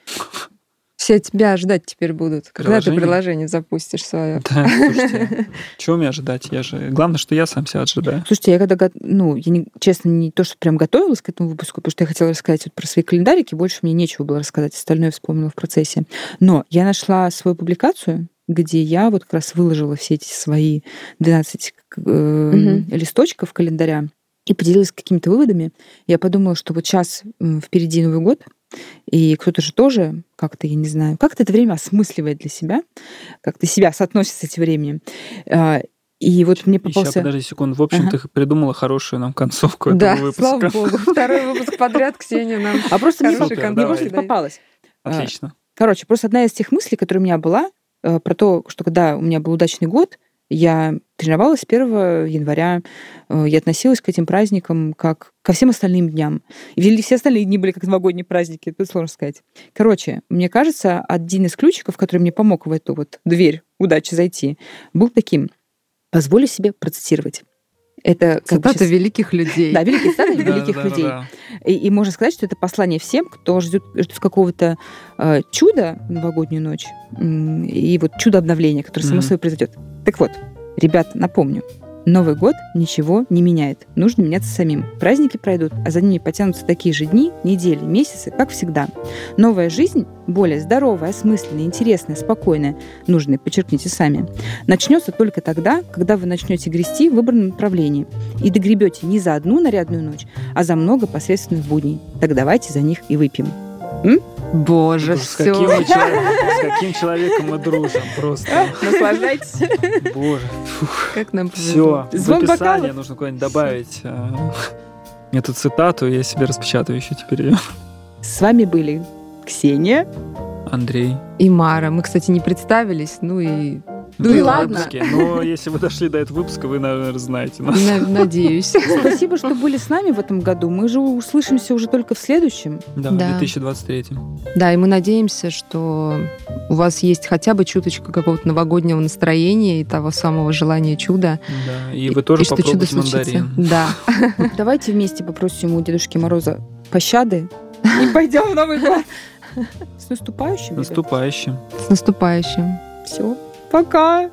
Все тебя ждать теперь будут, когда ты приложение запустишь свое. Да, слушайте, чего мне ожидать? Я же... Главное, что я сам себя ожидаю. Слушайте, я когда, ну, я не, честно, не то, что прям готовилась к этому выпуску, потому что я хотела рассказать вот про свои календарики, больше мне нечего было рассказать, остальное вспомнила в процессе. Но я нашла свою публикацию, где я вот как раз выложила все эти свои 12 э, угу. листочков календаря и поделилась какими-то выводами. Я подумала, что вот сейчас впереди Новый год, и кто-то же тоже как-то, я не знаю, как-то это время осмысливает для себя, как-то себя соотносит с этим временем. А, и вот мне попался... Еще, подожди секунду. В общем, ага. ты придумала хорошую нам концовку да, этого выпуска. слава богу. Второй выпуск подряд Ксения нам А просто мне, мне просто попалась. А, Отлично. Короче, просто одна из тех мыслей, которая у меня была, э, про то, что когда у меня был удачный год, я тренировалась 1 января, э, я относилась к этим праздникам как ко всем остальным дням. И все остальные дни были как новогодние праздники, это сложно сказать. Короче, мне кажется, один из ключиков, который мне помог в эту вот дверь удачи зайти, был таким. Позволю себе процитировать. Это цитаты сейчас... великих людей. Да, великие цитаты великих людей. И, можно сказать, что это послание всем, кто ждет, ждет какого-то э, чуда в новогоднюю ночь и вот чудо обновления, которое само собой произойдет. Так вот, ребят, напомню, Новый год ничего не меняет. Нужно меняться самим. Праздники пройдут, а за ними потянутся такие же дни, недели, месяцы, как всегда. Новая жизнь, более здоровая, осмысленная, интересная, спокойная, нужная, подчеркните сами, начнется только тогда, когда вы начнете грести в выбранном направлении и догребете не за одну нарядную ночь, а за много посредственных будней. Так давайте за них и выпьем. М? Боже, с все. Каким с каким человеком мы дружим просто. Наслаждайтесь. Боже. Фух. Как нам повезло. Все. Звон в описании бокалов. нужно куда-нибудь добавить э, эту цитату. Я себе распечатаю еще теперь ее. С вами были Ксения, Андрей и Мара. Мы, кстати, не представились. Ну и ну и ладно. Выпуске. Но если вы дошли до этого выпуска, вы, наверное, знаете нас. Надеюсь. Спасибо, что были с нами в этом году. Мы же услышимся уже только в следующем. Да, в 2023. Да, и мы надеемся, что у вас есть хотя бы чуточка какого-то новогоднего настроения и того самого желания чуда. Да, и вы тоже и, попробуйте что чудо мандарин. Да. Давайте вместе попросим у Дедушки Мороза пощады и пойдем в Новый год. С наступающим. Наступающим. С наступающим. Все. Пока!